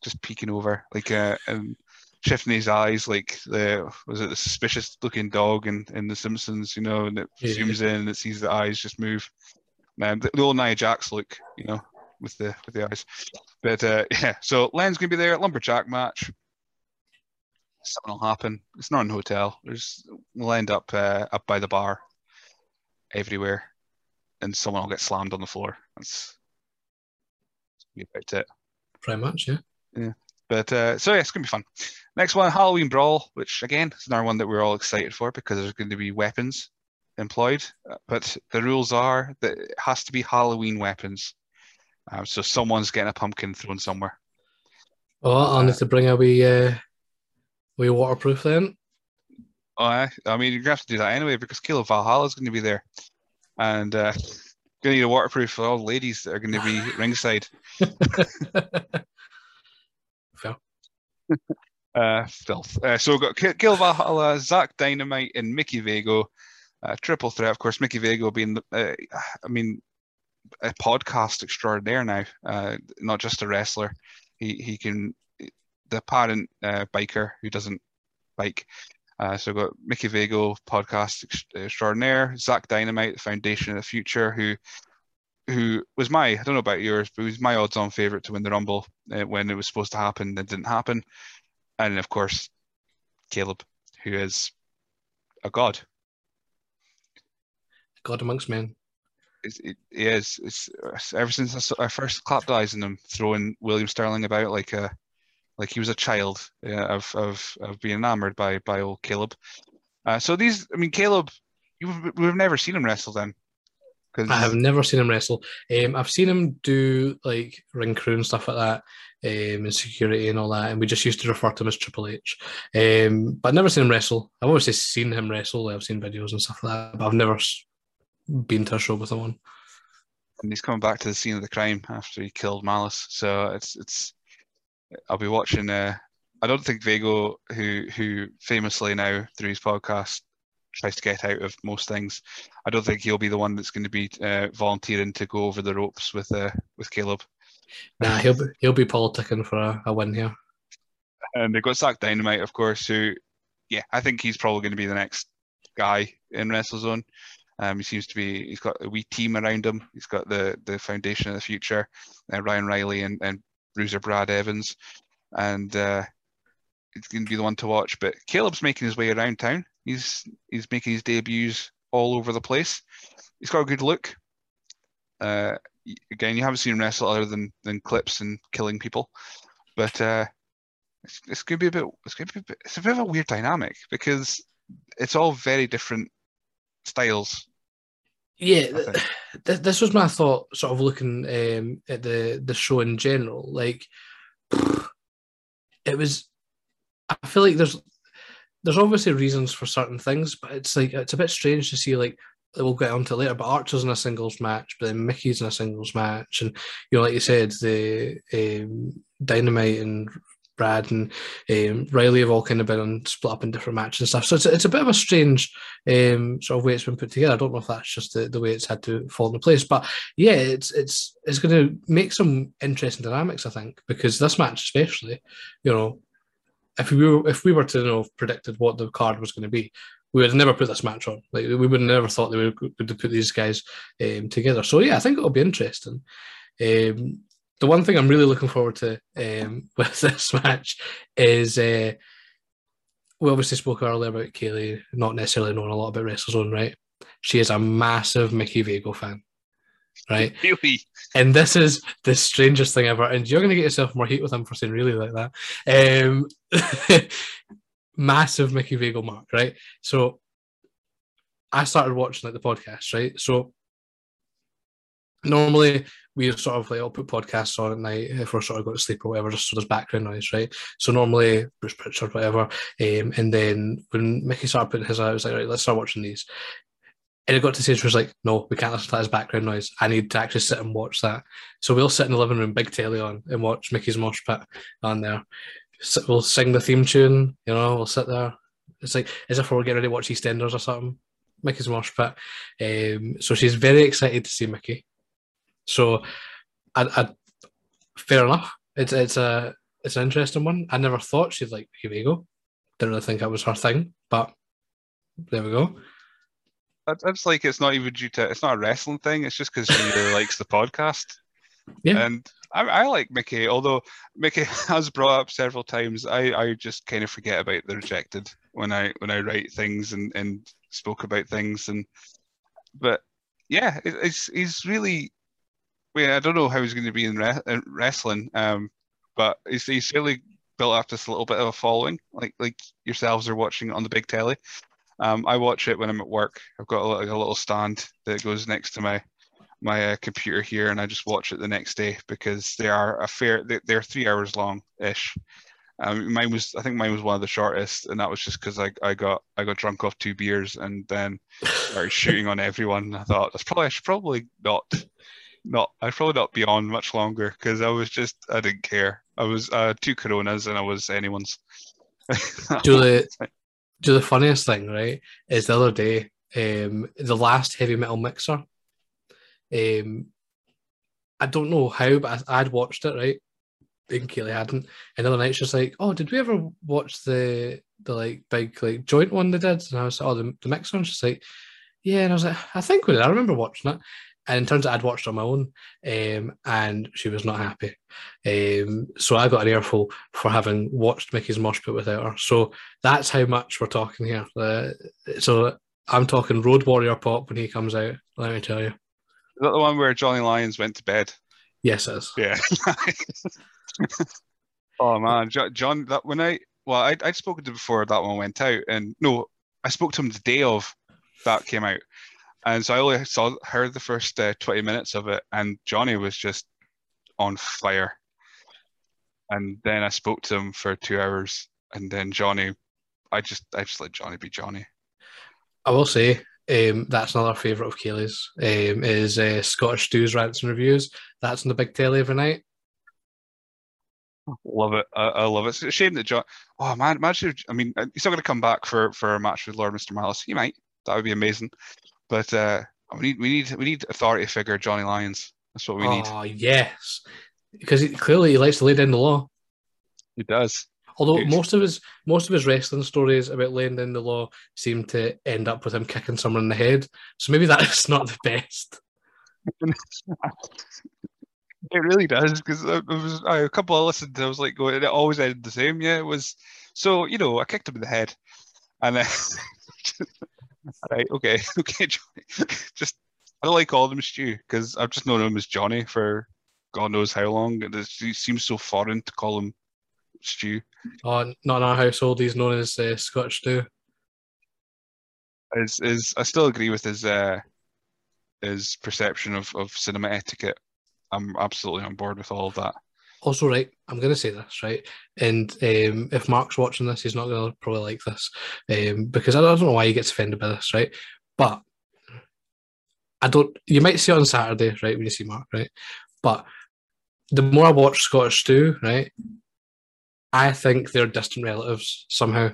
just peeking over like uh, and shifting his eyes like the was it the suspicious looking dog in, in The Simpsons, you know, and it yeah. zooms in and it sees the eyes just move. Um, the, the old Nia Jax look, you know, with the with the eyes. But uh, <laughs> yeah, so Len's gonna be there. At Lumberjack match. Something will happen. It's not an hotel. There's we'll end up uh, up by the bar, everywhere, and someone will get slammed on the floor. That's, that's about it. Pretty much, yeah. Yeah. But uh, so yeah, it's gonna be fun. Next one, Halloween Brawl, which again is another one that we're all excited for because there's going to be weapons employed, but the rules are that it has to be Halloween weapons. Um, so someone's getting a pumpkin thrown somewhere. Oh, I'll need to bring a wee, uh, wee waterproof then. Oh, I, I mean, you're gonna have to do that anyway because Caleb Valhalla is going to be there, and uh, <laughs> gonna need a waterproof for all the ladies that are going to be <laughs> ringside. <laughs> Fair. uh, filth. Uh, so we've got Caleb Valhalla, Zach Dynamite, and Mickey Vago uh, triple threat, of course. Mickey Vago being, uh, I mean, a podcast extraordinaire now, uh, not just a wrestler. He he can the apparent uh, biker who doesn't bike. Uh, so we've got Mickey Vago, podcast extraordinaire, Zach Dynamite, the Foundation of the Future, who who was my I don't know about yours, but was my odds-on favorite to win the Rumble uh, when it was supposed to happen. It didn't happen, and of course, Caleb, who is a god. God amongst men. It's, it is. It's, it's ever since I, I, first clapped eyes on him throwing William Sterling about like a like he was a child yeah, of of of being enamored by by old Caleb. Uh, so these, I mean, Caleb, you've, we've never seen him wrestle then. I have never seen him wrestle. Um, I've seen him do like ring crew and stuff like that, um, and security and all that. And we just used to refer to him as Triple H. Um, but I've never seen him wrestle. I've obviously seen him wrestle. I've seen videos and stuff like that, but I've never been to a show with on. and he's coming back to the scene of the crime after he killed Malice. So it's it's I'll be watching. Uh, I don't think Vago, who who famously now through his podcast tries to get out of most things, I don't think he'll be the one that's going to be uh, volunteering to go over the ropes with uh, with Caleb. Nah, he'll be he'll be politicking for a, a win here. And they've got Zach Dynamite, of course, who, yeah, I think he's probably going to be the next guy in WrestleZone. Um, he seems to be, he's got a wee team around him. He's got the the foundation of the future, uh, Ryan Riley and, and Bruiser Brad Evans. And uh, he's going to be the one to watch. But Caleb's making his way around town. He's he's making his debuts all over the place. He's got a good look. Uh, again, you haven't seen him wrestle other than than clips and killing people, but uh, it's, it's going to be a bit. It's going to be a bit, it's a bit of a weird dynamic because it's all very different styles. Yeah, think. <sighs> th- this was my thought, sort of looking um, at the the show in general. Like, <sighs> it was. I feel like there's there's obviously reasons for certain things, but it's like it's a bit strange to see like we'll get onto it later. But Archer's in a singles match, but then Mickey's in a singles match, and you know, like you said, the um, Dynamite and Brad and um, Riley have all kind of been on, split up in different matches and stuff. So it's, it's a bit of a strange um, sort of way it's been put together. I don't know if that's just the, the way it's had to fall into place, but yeah, it's it's it's going to make some interesting dynamics, I think, because this match especially, you know, if we were if we were to you know predicted what the card was going to be, we would never put this match on. Like we would never thought they would, would put these guys um, together. So yeah, I think it'll be interesting. Um, the one thing I'm really looking forward to um, <laughs> with this match is uh, we obviously spoke earlier about Kaylee not necessarily knowing a lot about WrestleZone, right? She is a massive Mickey Vago fan, right? <laughs> Really, And this is the strangest thing ever. And you're going to get yourself more heat with him for saying really like that. Um, <laughs> massive Mickey Vago mark, right? So I started watching like the podcast, right? So normally we sort of like I'll put podcasts on at night if we're sort of going to sleep or whatever, just so there's background noise, right? So normally Bruce Pritchard, whatever. Um, and then when Mickey started putting his out, I was like, right, let's start watching these. And it got to the stage where it's like, no, we can't listen to that as background noise. I need to actually sit and watch that. So we'll sit in the living room, big telly on, and watch Mickey's Mosh Pit on there. So we'll sing the theme tune, you know, we'll sit there. It's like as if we we're getting ready to watch EastEnders or something. Mickey's Mosh Pit. Um, so she's very excited to see Mickey. So, I, I fair enough. It's it's a it's an interesting one. I never thought she'd like Vago. Didn't really think that was her thing, but there we go. That's like it's not even due to it's not a wrestling thing. It's just because she really <laughs> likes the podcast. Yeah. And I, I like Mickey, although Mickey <laughs> has brought up several times. I, I just kind of forget about the rejected when I when I write things and, and spoke about things and but yeah, it, it's he's really. Mean, I don't know how he's going to be in, re- in wrestling, um, but he's he's really built up this little bit of a following, like like yourselves are watching on the big telly. Um, I watch it when I'm at work. I've got a, li- a little stand that goes next to my my uh, computer here, and I just watch it the next day because they are a fair. They, they're three hours long ish. Um, mine was, I think mine was one of the shortest, and that was just because I, I got I got drunk off two beers and then started shooting on everyone. I thought that's probably I should probably not not I should probably not be on much longer because I was just I didn't care. I was uh, two Coronas and I was anyone's. <laughs> Do the do the funniest thing, right? Is the other day, um, the last heavy metal mixer. Um, I don't know how, but I, I'd watched it, right? And Kaylee hadn't. And the other night she's like, "Oh, did we ever watch the the like big like joint one they did?" And I was like, "Oh, the, the mixer." And she's like, "Yeah," and I was like, "I think we did. I remember watching it." And it turns out I'd watched on my own, um, and she was not happy. Um, so I got an earful for having watched Mickey's Mosh Pit without her. So that's how much we're talking here. Uh, so I'm talking Road Warrior Pop when he comes out. Let me tell you. Is that the one where Johnny Lyons went to bed? Yes, it is. Yeah. <laughs> oh man, Jo- John. That when I well, I I'd spoken to before that one went out, and no, I spoke to him the day of that came out, And so I only saw heard the first uh, 20 minutes of it, and Johnny was just on fire. And then I spoke to him for two hours, and then Johnny, I just I just let Johnny be Johnny. I will say um, that's another favourite of Kaylee's um, is uh, Scottish Stews rants and reviews. That's on the big telly every night. Love it. I, I love it. It's a shame that John. Oh man, imagine. If, I mean, he's not going to come back for for a match with Lord Mr. Malice. He might. That would be amazing. But uh, we need we need we need authority figure Johnny Lyons. That's what we need. Oh yes, because he, clearly he likes to lay down the law. He does. Although Huge. most of his most of his wrestling stories about laying down the law seem to end up with him kicking someone in the head. So maybe that's <laughs> not the best. <laughs> It really does because it was I, a couple I listened to. I was like, going, it always ended the same. Yeah, it was. So you know, I kicked him in the head, and then <laughs> right, okay, <laughs> okay, Johnny. just I don't like calling him Stu because I've just known him as Johnny for God knows how long. It, seems so foreign to call him Stu. Oh, not in our household. He's known as uh, Scotch Stew. Is is I still agree with his uh his perception of of cinema etiquette. I'm absolutely on board with all of that. Also, right, I'm going to say this, right? And um, if Mark's watching this, he's not going to probably like this um, because I don't, know why he gets offended by this, right? But I don't, you might see on Saturday, right, when you see Mark, right? But the more I watch Scottish Stew, right, I think they're distant relatives somehow.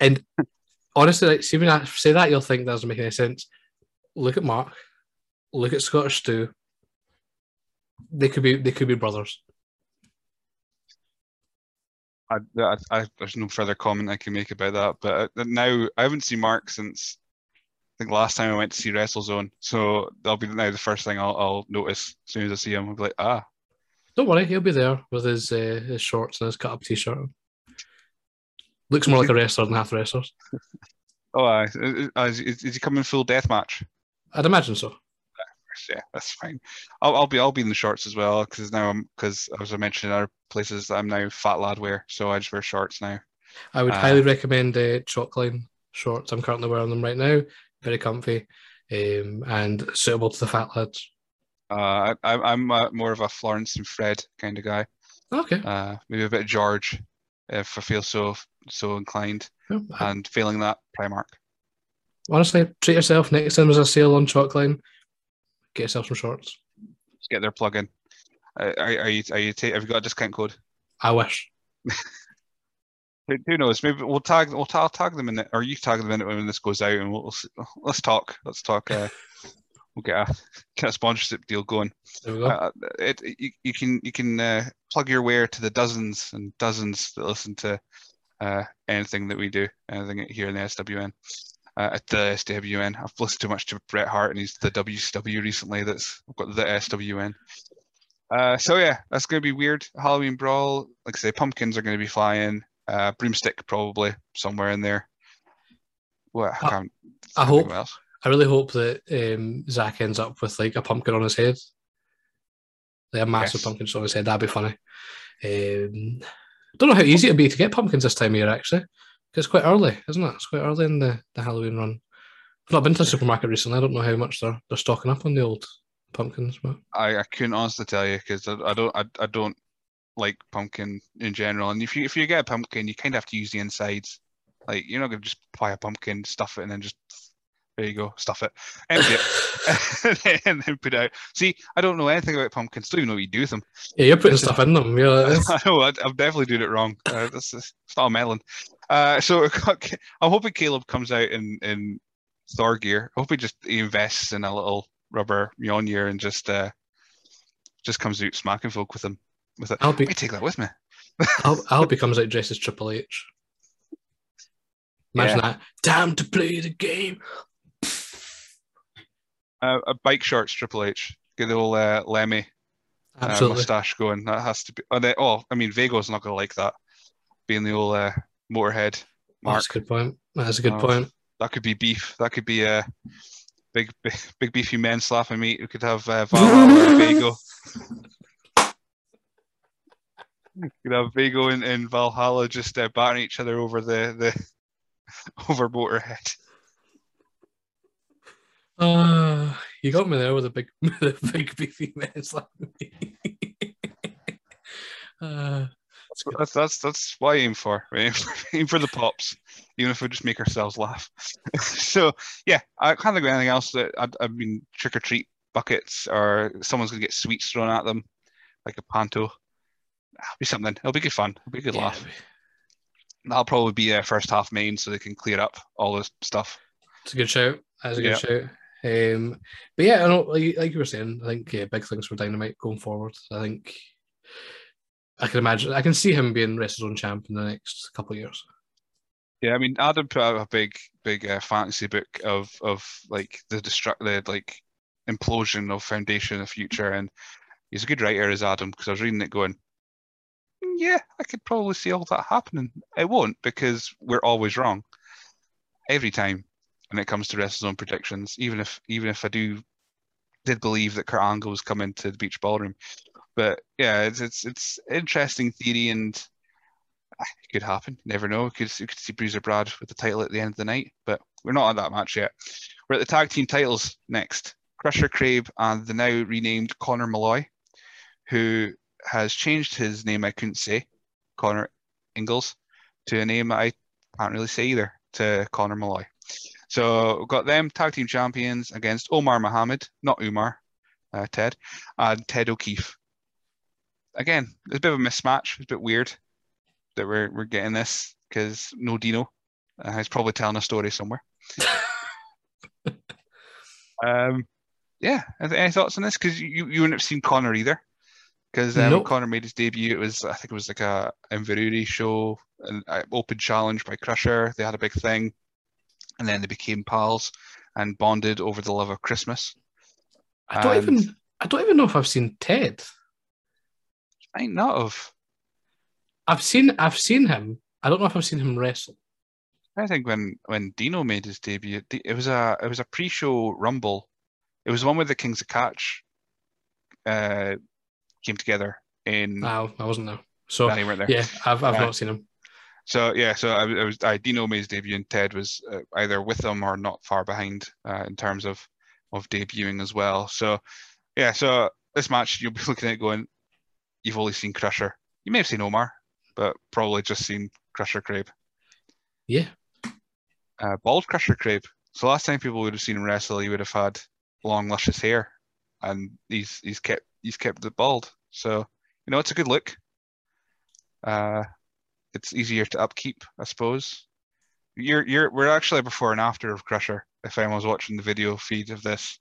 And honestly, like, see when I say that, you'll think that doesn't make any sense. Look at Mark, look at Scottish Stew. They could be they could be brothers. I, I, I, there's no further comment I can make about that. But uh, now I haven't seen Mark since I think last time I went to see WrestleZone. So that'll be now the first thing I'll, I'll notice as soon as I see him. I'll be like, ah, Don't worry, he'll be there with his uh, his shorts and his cut up t shirt. Looks more like a wrestler than half wrestlers. <laughs> oh, uh, is, is, is he coming full death match? I'd imagine so. Yeah, that's fine. I'll, I'll be I'll be in the shorts as well because now I'm because as I mentioned in other places I'm now fat lad wear, so I just wear shorts now. I would Uh, highly recommend uh, Chalkline shorts. I'm currently wearing them right now. Very comfy um, and suitable to the fat lads. Uh, I, I'm I'm uh, more of a Florence and Fred kind of guy. Okay. Uh, maybe a bit of George if I feel so so inclined. I- And failing that, Primark. honestly, treat yourself. Next time there's a sale on Chalkline, get yourself some shorts. Just get their plug in. Uh, are, are you are you ta- have you got a discount code? I wish. <laughs> Who, knows? Maybe we'll tag we'll ta- tag them in it, or you tag them in it when this goes out, and we'll, we'll let's talk. Let's talk. Uh, <laughs> we'll get a get a sponsorship deal going. There we go. Uh, it, you, you can you can uh, plug your wear to the dozens and dozens that listen to uh, anything that we do, anything here in the SWN. Uh, at the SWN, I've listened too much to Bret Hart and he's the WCW recently. That's I've got the SWN. Uh, so yeah, that's going to be weird. Halloween brawl, like I say, pumpkins are going to be flying. Uh, broomstick probably somewhere in there. What? I can't. I hope-. I really hope that um, Zach ends up with like a pumpkin on his head. Like a massive Yes. pumpkin on his head. That'd be funny. Um, don't know how easy it'd be to get pumpkins this time of year, actually. It's quite early, isn't it? It's quite early in the, the Halloween run. I've not been to the supermarket recently. I don't know how much they're they're stocking up on the old pumpkins. But I, I couldn't honestly tell you because I, I don't I, I don't like pumpkin in general. And if you if you get a pumpkin, you kind of have to use the insides. Like you're not gonna just buy a pumpkin, stuff it, and then just there you go, stuff it, empty it, <laughs> and then put it out. See, I don't know anything about pumpkins. Don't even know what you do with them. yeah, you're putting stuff in them. You're <laughs> I know I'm definitely doing it wrong. Uh, this is it's not a melon. Uh, so <laughs> I'm hoping Caleb comes out in in Thor gear. I hope he just he invests in a little rubber Mjolnir and just uh just comes out smacking folk with him with it. I'll be might take that with me. I hope, I hope he comes out dressed as Triple H. Imagine that. Time to play the game. Uh, a bike shorts, Triple H. Get the old uh, Lemmy uh, mustache going. That has to be. Oh, they, oh I mean, Vago's not going to like that. Being the old uh, Motorhead mark. That's a good point. That's a good Oh. point. That could be beef. That could be a big, big, big beefy men slapping meat. We could have uh, <laughs> Vago. We could have Vago and, and Valhalla just uh, battering each other over the the <laughs> over Motorhead. Uh, you got me there with a big, <laughs> with a big beefy man like me. uh, That's, that's that's that's what I aim for. <laughs> I aim for, aim for the pops, even if we just make ourselves laugh. <laughs> so yeah, I can't think of anything else that I, mean trick or treat buckets or someone's gonna get sweets thrown at them, like a panto. It'll be something. It'll be good fun. It'll be a good yeah, laugh. That'll probably be a first half main, so they can clear up all this stuff. It's a good shout. That's a Yeah. good shout. Um, but yeah, I know, like, like you were saying, I think yeah, big things for Dynamite going forward. I think I can imagine, I can see him being WrestleZone champ in the next couple of years. Yeah, I mean, Adam put out a big, big uh, fantasy book of of like the destruct, the like implosion of Foundation the future, and he's a good writer, as Adam, because I was reading it going, "Mm, yeah, I could probably see all that happening. It won't because we're always wrong every time when it comes to WrestleZone predictions. Even if even if I do did believe that Kurt Angle was coming to the beach ballroom, but yeah, it's it's it's interesting theory and ah, it could happen. You never know. You could, you could see Bruiser Brad with the title at the end of the night, but we're not on that match yet. We're at the tag team titles next. Crusher Crabe and the now renamed Connor Malloy, who has changed his name, I couldn't say, Connor Ingalls, to a name I can't really say either, to Connor Malloy. So we've got them tag team champions against Omar Mohammed, not Umar, uh, Ted, and Ted O'Keefe. Again, it's a bit of a mismatch. It's a bit weird that we're we're getting this because no Dino. Uh, he's probably telling a story somewhere. <laughs> um, yeah. Any thoughts on this? Because you you wouldn't have seen Connor either. Because um, Nope. Connor made his debut. It was I think it was like a Inverurie show, an open challenge by Crusher. They had a big thing, and then they became pals and bonded over the love of Christmas. I don't And- even, I don't even know if I've seen Ted. I might not have. I've seen, I've seen him. I don't know if I've seen him wrestle. I think when when Dino made his debut, it was a it was a pre-show Rumble. It was the one where the Kings of Catch uh, came together in. No, I wasn't there. So weren't there. yeah, I've, I've not seen him. So yeah, so I, I was I Dino made his debut and Ted was uh, either with them or not far behind uh, in terms of of debuting as well. So yeah, so this match you'll be <laughs> looking at going, you've only seen Crusher. You may have seen Omar, but probably just seen Crusher Crabe. Yeah, uh, bald Crusher Crabe. So last time people would have seen him wrestle, he would have had long, luscious hair, and he's he's kept he's kept it bald. So you know, it's a good look. Uh, it's easier to upkeep, I suppose. You're you're we're actually before and after of Crusher. If anyone's watching the video feed of this,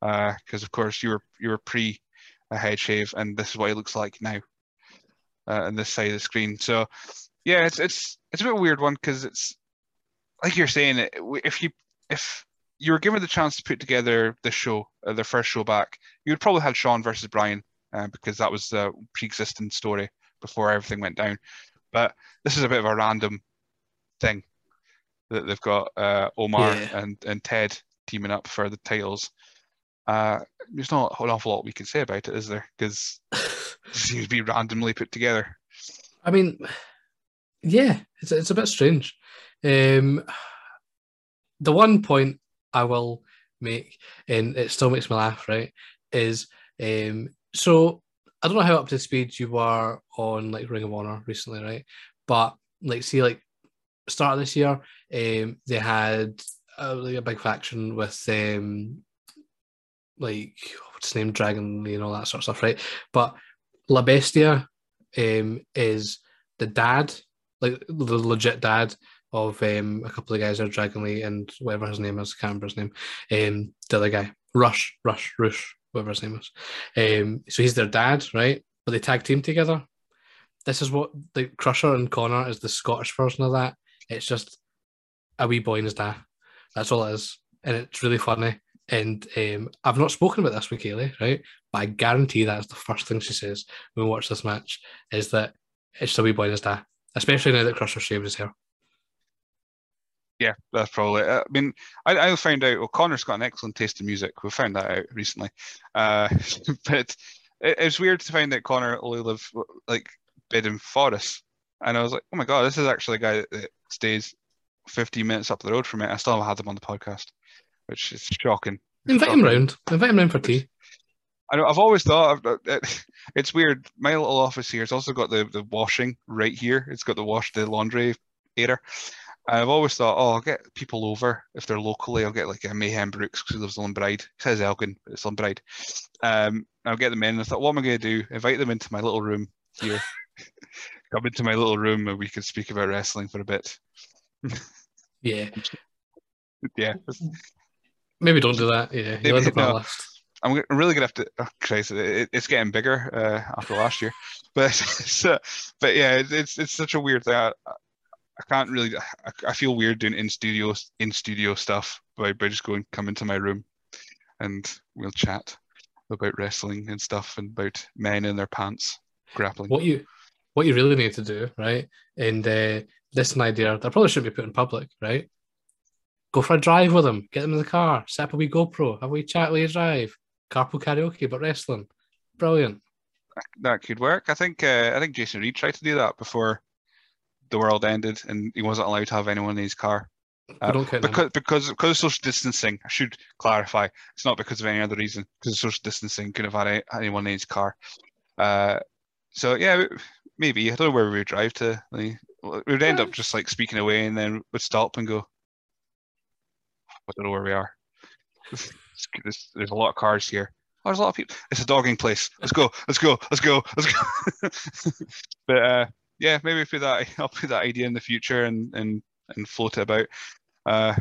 because of course you were you were pre a head shave, and this is what he looks like now. Uh, on this side of the screen. So yeah, it's it's it's a bit weird one because it's like you're saying, if you if you were given the chance to put together the show, uh, their first show back, you would probably had Sean versus Brian uh, because that was the pre-existing story before everything went down. But this is a bit of a random thing that they've got uh, Omar Yeah. and and Ted teaming up for the titles. Uh, there's not an awful lot we can say about it, is there? Because <laughs> it seems to be randomly put together. I mean, yeah, it's it's a bit strange. Um, the one point I will make, and it still makes me laugh, right, is um, so I don't know how up to speed you were on like Ring of Honor recently, right? But like, see, like start of this year, um, they had uh, like a big faction with um, like what's his name, Dragon Lee and all that sort of stuff, right? But La Bestia um, is the dad, like the legit dad of um, a couple of guys are Dragon Lee and whatever his name is, I can't remember his name. Um, the other guy, Rush, Rush, Rush, whatever his name is. Um, so he's their dad, right? But they tag team together. This is what the Crusher and Connor is the Scottish version of that. It's just a wee boy and his dad. That's all it is, and it's really funny. And um, I've not spoken about this with Kaylee, right? But I guarantee that's the first thing she says when we watch this match is that it's a wee boy and his dad, especially now that Crusher shaved his hair. Yeah, that's probably. It. I mean, I, I found out. Well, Connor's got an excellent taste in music. We found that out recently. Uh, <laughs> but it, it's weird to find that Connor only lives like bid in Forres, and I was like, oh my god, this is actually a guy that, that stays 15 minutes up the road from me. I still haven't had him on the podcast, which is shocking. Invite him round. Invite him round for tea. I know. I've always thought it, it's weird. My little office here has also got the, the washing right here. It's got the wash the laundry area. I've always thought, oh, I'll get people over if they're locally. I'll get like a Mayhem Brooks because he lives in Bride. He says Elgin, but it's Bride. Um, I'll get them in. And I thought, what am I going to do? Invite them into my little room here. <laughs> Come into my little room and we can speak about wrestling for a bit. <laughs> yeah. yeah. Maybe don't do that. Yeah. Maybe, no, I'm really gonna have to. Oh, Christ, it, it's getting bigger uh, after last year, <laughs> but so, but yeah, it's it's such a weird thing. I, I can't really. I, I feel weird doing in studio in studio stuff by by just going come into my room, and we'll chat about wrestling and stuff and about men in their pants grappling. What you what you really need to do, right? And uh, this an idea that probably shouldn't be put in public, right? Go for a drive with them, get them in the car, set up a wee GoPro, have a wee chat while you drive, carpool karaoke, but wrestling. Brilliant. That could work. I think uh, I think Jason Reed tried to do that before the world ended, and he wasn't allowed to have anyone in his car. Uh, because because because of social distancing, I should clarify. It's not because of any other reason. Because of social distancing, couldn't have had anyone in his car. Uh, so yeah, maybe I don't know where we would drive to. Like, we would end up just like speaking away, and then would stop and go. I don't know where we are. There's, there's a lot of cars here. Oh, there's a lot of people. It's a dogging place. Let's go. Let's go. Let's go. Let's go. <laughs> but uh, yeah, maybe put that. <laughs> I'll put that idea in the future and and and float it about. Uh,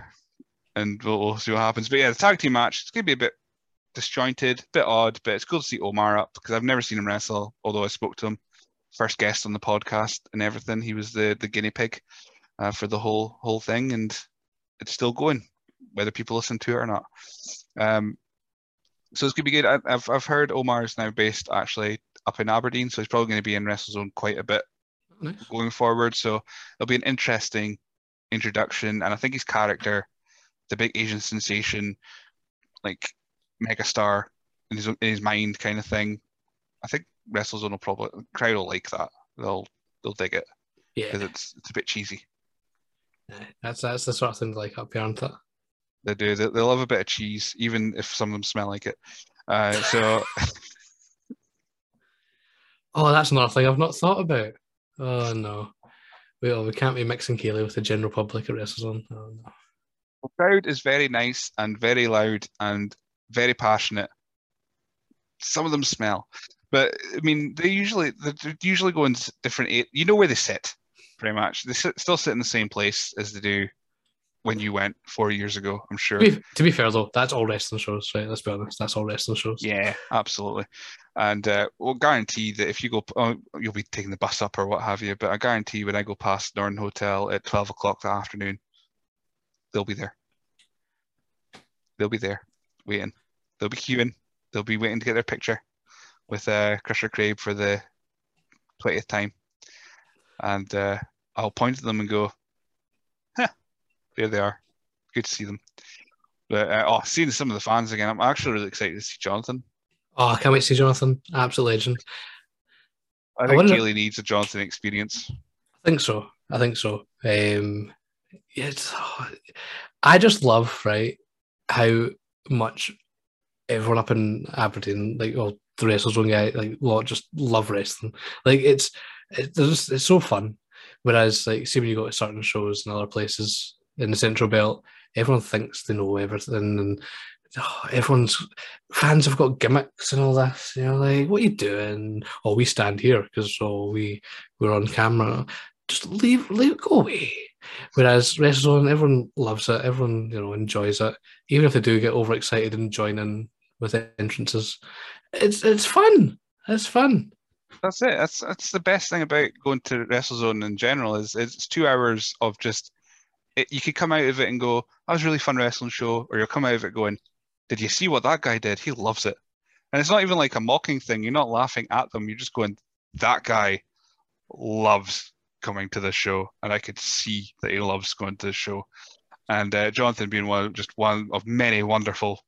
and we'll, we'll see what happens. But yeah, the tag team match. It's gonna be a bit disjointed, a bit odd, but it's cool to see Omar up because I've never seen him wrestle. Although I spoke to him, first guest on the podcast and everything. He was the the guinea pig uh, for the whole whole thing, and it's still going, whether people listen to it or not. Um, so it's gonna be good. I, have I've heard Omar is now based actually up in Aberdeen, so he's probably going to be in WrestleZone quite a bit nice. going forward. So it'll be an interesting introduction, and I think his character, the big Asian sensation, like megastar in his in his mind kind of thing. I think WrestleZone will probably crowd will like that. They'll they'll dig it. Yeah, because it's it's a bit cheesy. Yeah, that's that's the sort of thing like up here, aren't it? They do. They, they love a bit of cheese, even if some of them smell like it. Uh, so. <laughs> oh, that's another thing I've not thought about. Oh no, we oh, we can't be mixing Kaylee with the general public at WrestleZone. Oh no. The crowd is very nice and very loud and very passionate. Some of them smell, but I mean, they usually they usually go in different. You know where they sit, pretty much. They sit, still sit in the same place as they do when you went four years ago. I'm sure. To be, to be, fair though, that's all wrestling shows, right? Let's be honest. That's all wrestling shows. Yeah, absolutely. And uh, we'll guarantee that if you go, oh, you'll be taking the bus up or what have you. But I guarantee when I go past Northern Hotel at twelve o'clock that afternoon, they'll be there. They'll be there, waiting. They'll be queuing. They'll be waiting to get their picture with uh, Crusher Craig for the twentieth time. And uh, I'll point at them and go, there they are. Good to see them. But uh, oh, seeing some of the fans again, I'm actually really excited to see Jonathan. Oh, I can't wait to see Jonathan. Absolute legend. I think I Kaylee needs a Jonathan experience. I think so. I think so. Um, it's, I just love right how much everyone up in Aberdeen, like well, the WrestleZone guy, like lot just love wrestling. Like it's it's just, it's so fun. Whereas like see when you go to certain shows in other places, in the Central Belt, everyone thinks they know everything, and oh, everyone's fans have got gimmicks and all this. You know, like what are you doing? Oh, we stand here because oh we we're on camera. Just leave, leave, go away. Whereas WrestleZone, everyone loves it. Everyone you know enjoys it, even if they do get overexcited and join in with entrances. It's it's fun. It's fun. That's it. That's that's the best thing about going to WrestleZone in general is it's two hours of just it, you could come out of it and go, "That was a really fun wrestling show," or you'll come out of it going, "Did you see what that guy did? He loves it." And it's not even like a mocking thing. You're not laughing at them. You're just going, "That guy loves coming to the show," and I could see that he loves going to the show. And uh, Jonathan being one, just one of many wonderful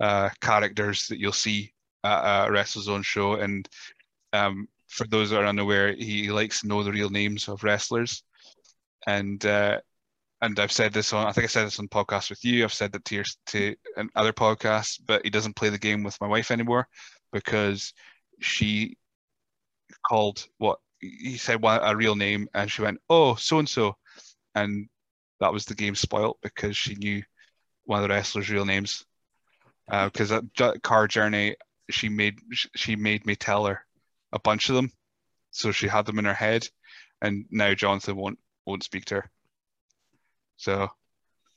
uh, characters that you'll see at a WrestleZone show. And um, for those that are unaware, he likes to know the real names of wrestlers. And uh, and I've said this on I think I said this on podcast with you. I've said that to your to other podcasts, but he doesn't play the game with my wife anymore because she called what he said one, a real name and she went, Oh, so and so and that was the game spoilt because she knew one of the wrestlers' real names. Because uh, that car journey, she made she made me tell her a bunch of them, so she had them in her head, and now Jonathan won't won't speak to her. So,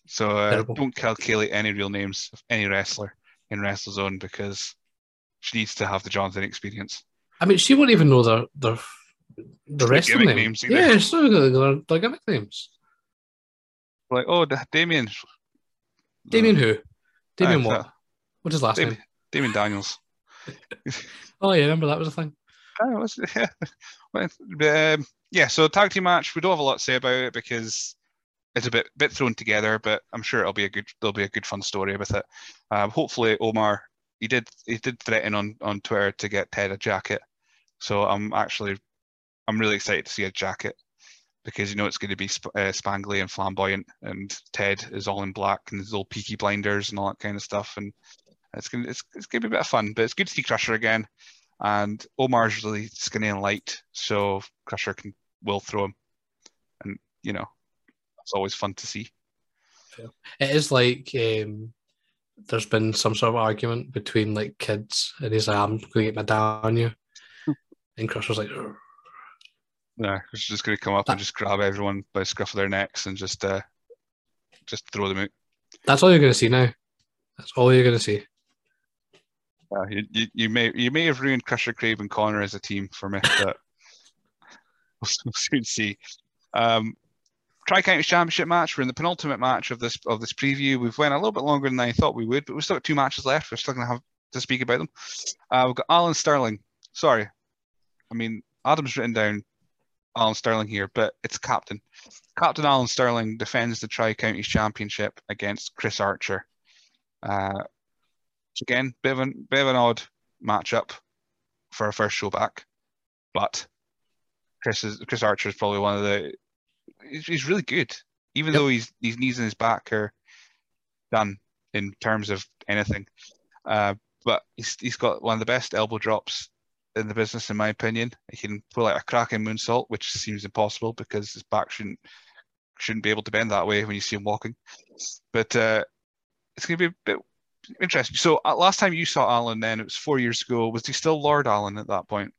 so uh, don't calculate any real names of any wrestler in WrestleZone because she needs to have the Jonathan experience. I mean, she won't even know their their the rest of them. Names either. yeah, so they're, they're gimmick names. Like, oh, Damien. Damien who? Damien uh, what? What's his last Damien, name? Damien Daniels. <laughs> <laughs> oh yeah, remember that was a thing. <laughs> Yeah. Um, yeah, so tag team match. We don't have a lot to say about it because it's a bit bit thrown together, but I'm sure it'll be a good there'll be a good fun story with it. Um, hopefully, Omar he did he did threaten on on Twitter to get Ted a jacket, so I'm actually I'm really excited to see a jacket because you know it's going to be sp- uh, spangly and flamboyant, and Ted is all in black and his little peaky blinders and all that kind of stuff, and it's gonna it's, it's gonna be a bit of fun. But it's good to see Crusher again, and Omar's really skinny and light, so Crusher can will throw him, and you know it's always fun to see. It is like um, there's been some sort of argument between like kids, and he's like, "I'm going to get my dad on you," <laughs> and Crusher's like. Urgh yeah, she's just going to come up that, and just grab everyone by the scruff of their necks and just uh, just throw them out. That's all you're going to see now. That's all you're going to see. Yeah, you, you, you, may you may have ruined Crusher Crave and Connor as a team for me, but <laughs> we'll soon see. Um, Tri Counties Championship match. We're in the penultimate match of this of this preview. We've went a little bit longer than I thought we would, but we've still got two matches left. We're still going to have to speak about them. Uh, we've got Alan Sterling. Sorry, I mean Adam's written down Alan Sterling here, but it's captain. Captain Alan Sterling defends the Tri Counties Championship against Chris Archer. Uh, again, bit of, an, bit of an odd matchup for a first show back, but Chris is Chris Archer is probably one of the. He's, he's really good, even yep. though he's his knees and his back are done in terms of anything. Uh, but he's he's got one of the best elbow drops in the business, in my opinion. He can pull out a cracking moonsault, which seems impossible because his back shouldn't shouldn't be able to bend that way when you see him walking. But uh, it's going to be a bit interesting. So uh, last time you saw Alan, then it was four years ago. Was he still Lord Alan at that point,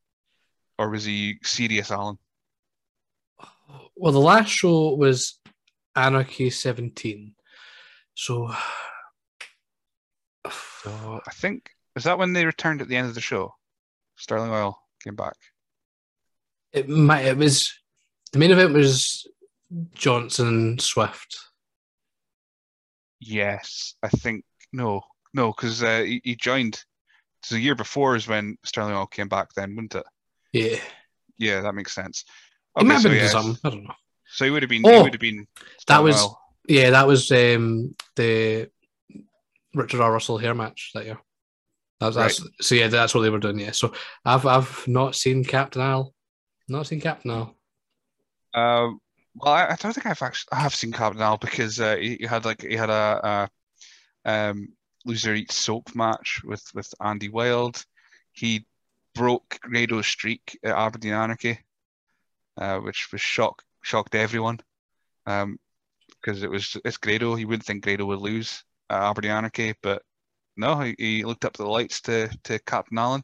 or was he serious Alan? Well, the last show was Anarchy 17. So, so I think is that when they returned at the end of the show? Sterling Oil came back. It might. It was the main event was Johnson Swift. Yes, I think no, no, because uh, he, he, joined. So the year before is when Sterling Oil came back. Then, wouldn't it? Yeah. Yeah, that makes sense. Okay, might have so been some. I don't know. So he would have been. Oh, would have been. that was. Oil. Yeah, that was um, the Richard R. Russell hair match that year. That's, right. that's, so yeah, that's what they were doing. Yeah. So I've I've not seen Captain Al. Not seen Captain Al. Um. Well, I, I, don't think I've actually I have seen Captain Al because uh, he, he, had like he had a, a um, loser eats soap match with with Andy Wild. He broke Grado's streak at Aberdeen Anarchy, uh, which was shock shocked everyone. Um, because it was it's Grado. You wouldn't think Grado would lose at Aberdeen Anarchy, but no, he, he looked up the lights to to Captain Alan,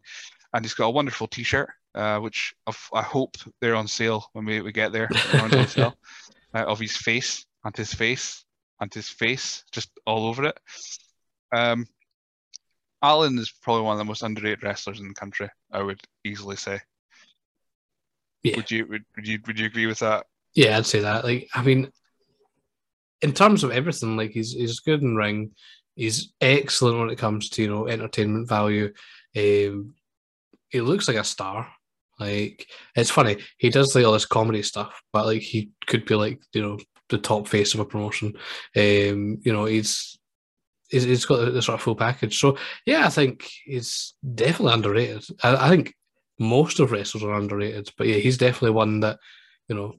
and he's got a wonderful T-shirt, uh, which I hope they're on sale when we, we get there <laughs> uh, of his face and his face and his face, just all over it. Um, Alan is probably one of the most underrated wrestlers in the country. I would easily say. Yeah. Would you would, would you would you agree with that? Yeah, I'd say that. Like, I mean, in terms of everything, like he's he's good in ring. He's excellent when it comes to you know entertainment value. Um, he looks like a star. Like it's funny, he does like all this comedy stuff, but like he could be like you know the top face of a promotion. Um, you know he's he's, he's got the sort of full package. So yeah, I think he's definitely underrated. I, I think most of wrestlers are underrated, but yeah, he's definitely one that you know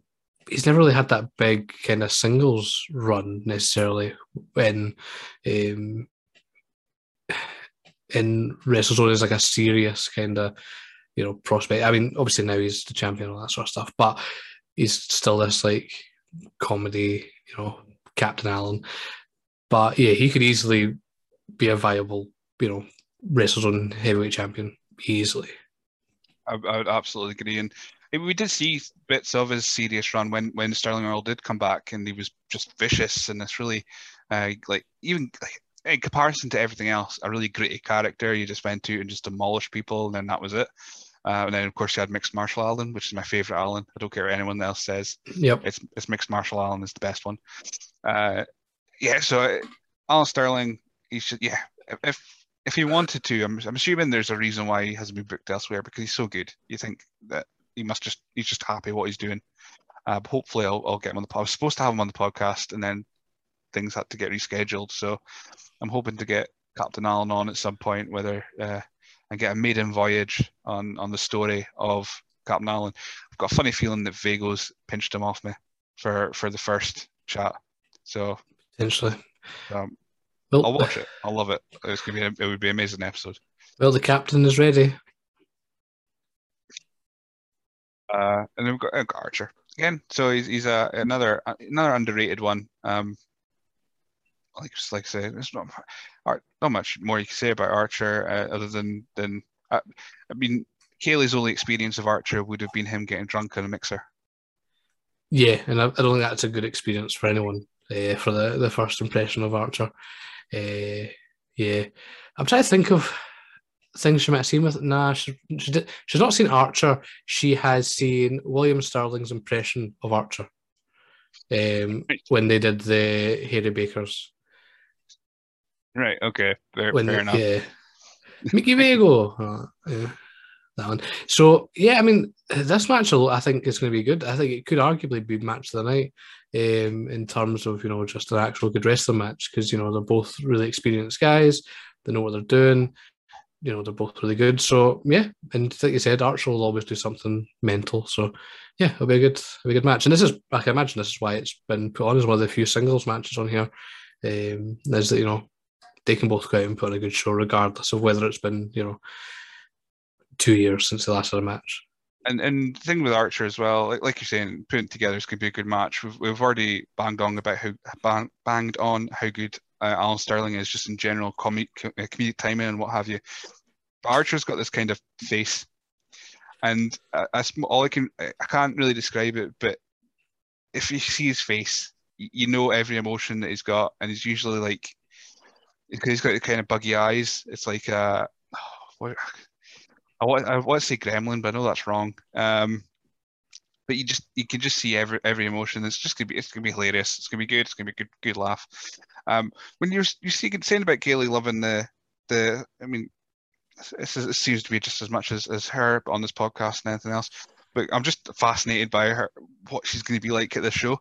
he's never really had that big kind of singles run necessarily when um, in WrestleZone is like a serious kind of you know prospect. I mean, obviously now he's the champion and all that sort of stuff, but he's still this like comedy, you know, Captain Alan. But yeah, he could easily be a viable, you know, WrestleZone heavyweight champion easily. I, I would absolutely agree. And we did see bits of his serious run when when Sterling Oil did come back, and he was just vicious and this really, uh, like even like, in comparison to everything else, a really gritty character. You just went to and just demolished people, and then that was it. Uh, and then of course you had mixed martial Alan, which is my favorite Alan. I don't care what anyone else says. Yep, it's it's mixed martial Alan is the best one. Uh, yeah. So uh, Alan Sterling, he should yeah. If if he wanted to, I'm, I'm assuming there's a reason why he hasn't been booked elsewhere because he's so good. You think that he must just he's just happy what he's doing. Uh, but hopefully, I'll, I'll get him on the. I was supposed to have him on the podcast, and then things had to get rescheduled. So I'm hoping to get Captain Alan on at some point, whether uh, and get a maiden voyage on on the story of Captain Alan. I've got a funny feeling that Vago's pinched him off me for for the first chat. So potentially, um, well, I'll watch it. I'll love it. It's gonna be it would be an amazing episode. Well, the captain is ready. Uh, and then we've got, uh, got Archer again. So he's he's a another another underrated one. Um, like like I say, there's not not much more you can say about Archer uh, other than than uh, I mean, Kaylee's only experience of Archer would have been him getting drunk in a mixer. Yeah, and I, I don't think that's a good experience for anyone uh, for the the first impression of Archer. Uh, yeah, I'm trying to think of things she might have seen with. Nah, she, she did, she's not seen Archer. She has seen William Sterling's impression of Archer um, when they did the Hairy Bakers. Right. Okay. Fair, when, fair enough. Yeah. Mickey Vago. <laughs> Uh, yeah, that one. So yeah, I mean, this match I think is going to be good. I think it could arguably be match of the night um, in terms of you know just an actual good wrestling match because you know they're both really experienced guys. They know what they're doing. You know they're both really good. So yeah, and like you said, Archer will always do something mental. So yeah, it'll be a good, it'll be a good match. And this is, I can imagine, this is why it's been put on as one of the few singles matches on here. Um, is that you know they can both go out and put on a good show, regardless of whether it's been you know two years since the last had a match. And and the thing with Archer as well, like, like you're saying, putting together is going to be a good match. We've, we've already banged on about how bang, banged on how good uh, Alan Sterling is, just in general comedic, uh, comedic timing and what have you. But Archer's got this kind of face, and uh, all I can I can't really describe it, but if you see his face, you know every emotion that he's got, and he's usually like because he's got the kind of buggy eyes. It's like uh, <sighs> what, I want I want to say gremlin, but I know that's wrong. Um, but you just you can just see every every emotion. It's just gonna be it's gonna be hilarious. It's gonna be good. It's gonna be a good good laugh. Um, when you're you see saying about Kaylee loving the the I mean, it seems to be just as much as as her on this podcast and anything else. But I'm just fascinated by her what she's going to be like at this show.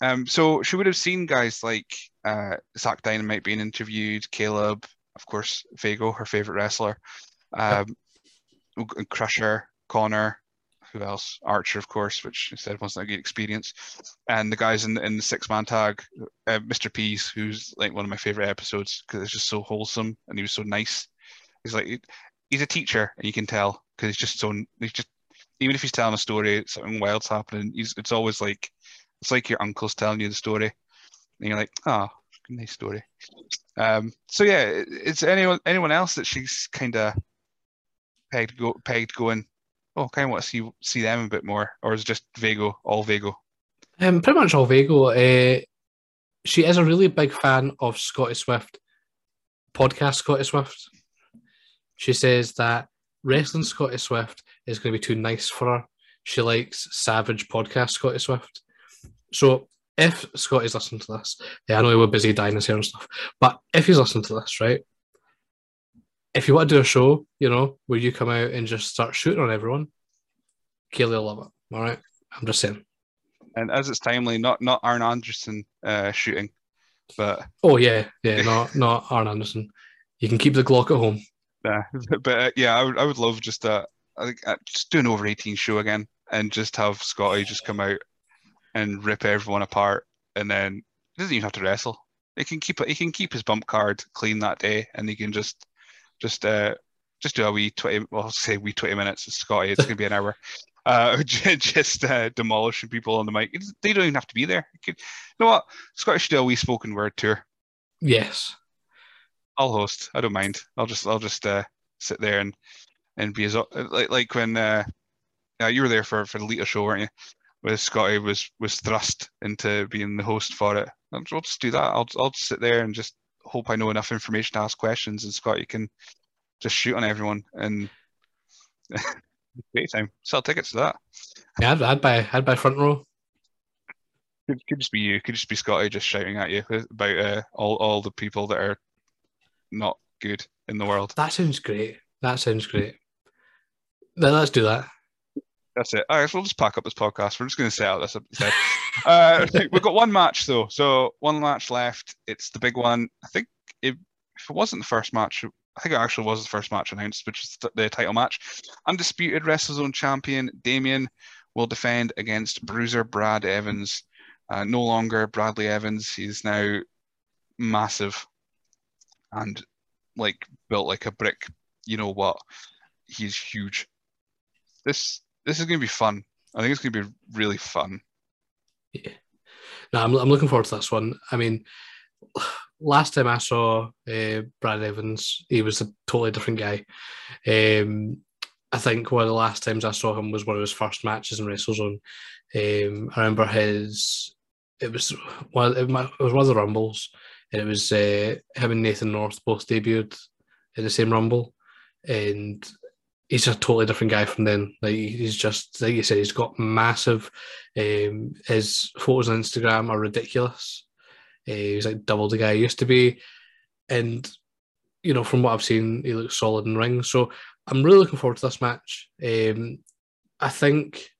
Um, so she would have seen guys like uh, Zach Dynamite being interviewed, Caleb, of course, Vago, her favorite wrestler, um, Crusher, Connor, who else? Archer, of course, which I said wasn't a good experience, and the guys in, in the six man tag, uh, Mr. Peace, who's like one of my favorite episodes because it's just so wholesome and he was so nice. He's like he's a teacher, and you can tell because he's just so he's just even if he's telling a story, something wild's happening. He's it's always like it's like your uncle's telling you the story, and you're like, ah, oh, nice story. Um, so yeah, it's anyone anyone else that she's kind of pegged go pegged going. Oh, kind of want to see see them a bit more, or is just Vago, all Vago? Um, pretty much all Vago. Uh, she is a really big fan of Scotty Swift podcast. Scotty Swift. She says that wrestling Scotty Swift is going to be too nice for her. She likes Savage podcast Scotty Swift. So if Scotty's listening to this, yeah, I know he was busy dying his hair and stuff, but if he's listening to this, right? If you want to do a show, you know, where you come out and just start shooting on everyone, Kaylee will love it. All right. I'm just saying. And as it's timely, not not Arn Anderson uh, shooting, but oh yeah, yeah, not <laughs> not Arn Anderson. You can keep the Glock at home. Yeah, <laughs> but uh, yeah, I would I would love just a I think uh, just do an over 18 show again and just have Scotty just come out and rip everyone apart, and then he doesn't even have to wrestle. He can keep it. He can keep his bump card clean that day, and he can just just uh just do a wee twenty. Well, I'll say wee twenty minutes. It's Scotty. It's gonna be an hour. <laughs> Uh, <laughs> just uh, demolishing people on the mic. They don't even have to be there. You, could, you know what? Scotty should do a wee spoken word tour. Yes, I'll host. I don't mind. I'll just I'll just uh, sit there and and be as like like when uh, yeah, you were there for for the Lita show, weren't you? Where Scotty was was thrust into being the host for it. I'll, I'll just do that. I'll I'll just sit there and just hope I know enough information to ask questions, and Scott, you can just shoot on everyone and <laughs> great time. Sell tickets to that. Yeah, I'd, I'd buy I'd buy front row. Could, could just be you. Could just be Scotty just shouting at you about uh, all all the people that are not good in the world. That sounds great. That sounds great. Then let's do that. That's it. All right, so we'll just pack up this podcast. We're just going to set out this episode. <laughs> uh, we've got one match though, so one match left. It's the big one. I think it, if it wasn't the first match, I think it actually was the first match announced, which is the title match. Undisputed WrestleZone champion Damien will defend against Bruiser Brad Evans. Uh, no longer Bradley Evans. He's now massive and like built like a brick. You know what? He's huge. This this is going to be fun. I think it's going to be really fun. Yeah. No, I'm, I'm looking forward to this one. I mean, last time I saw uh, Brad Evans, he was a totally different guy. Um, I think one of the last times I saw him was one of his first matches in WrestleZone. Um, I remember his, it was one, it was one of the Rumbles, and it was uh, him and Nathan North both debuted in the same Rumble, and he's a totally different guy from then. Like he's just like you said, he's got massive. Um, his photos on Instagram are ridiculous. Uh, he's like double the guy he used to be, and you know from what I've seen, he looks solid in ring. So I'm really looking forward to this match. Um, I think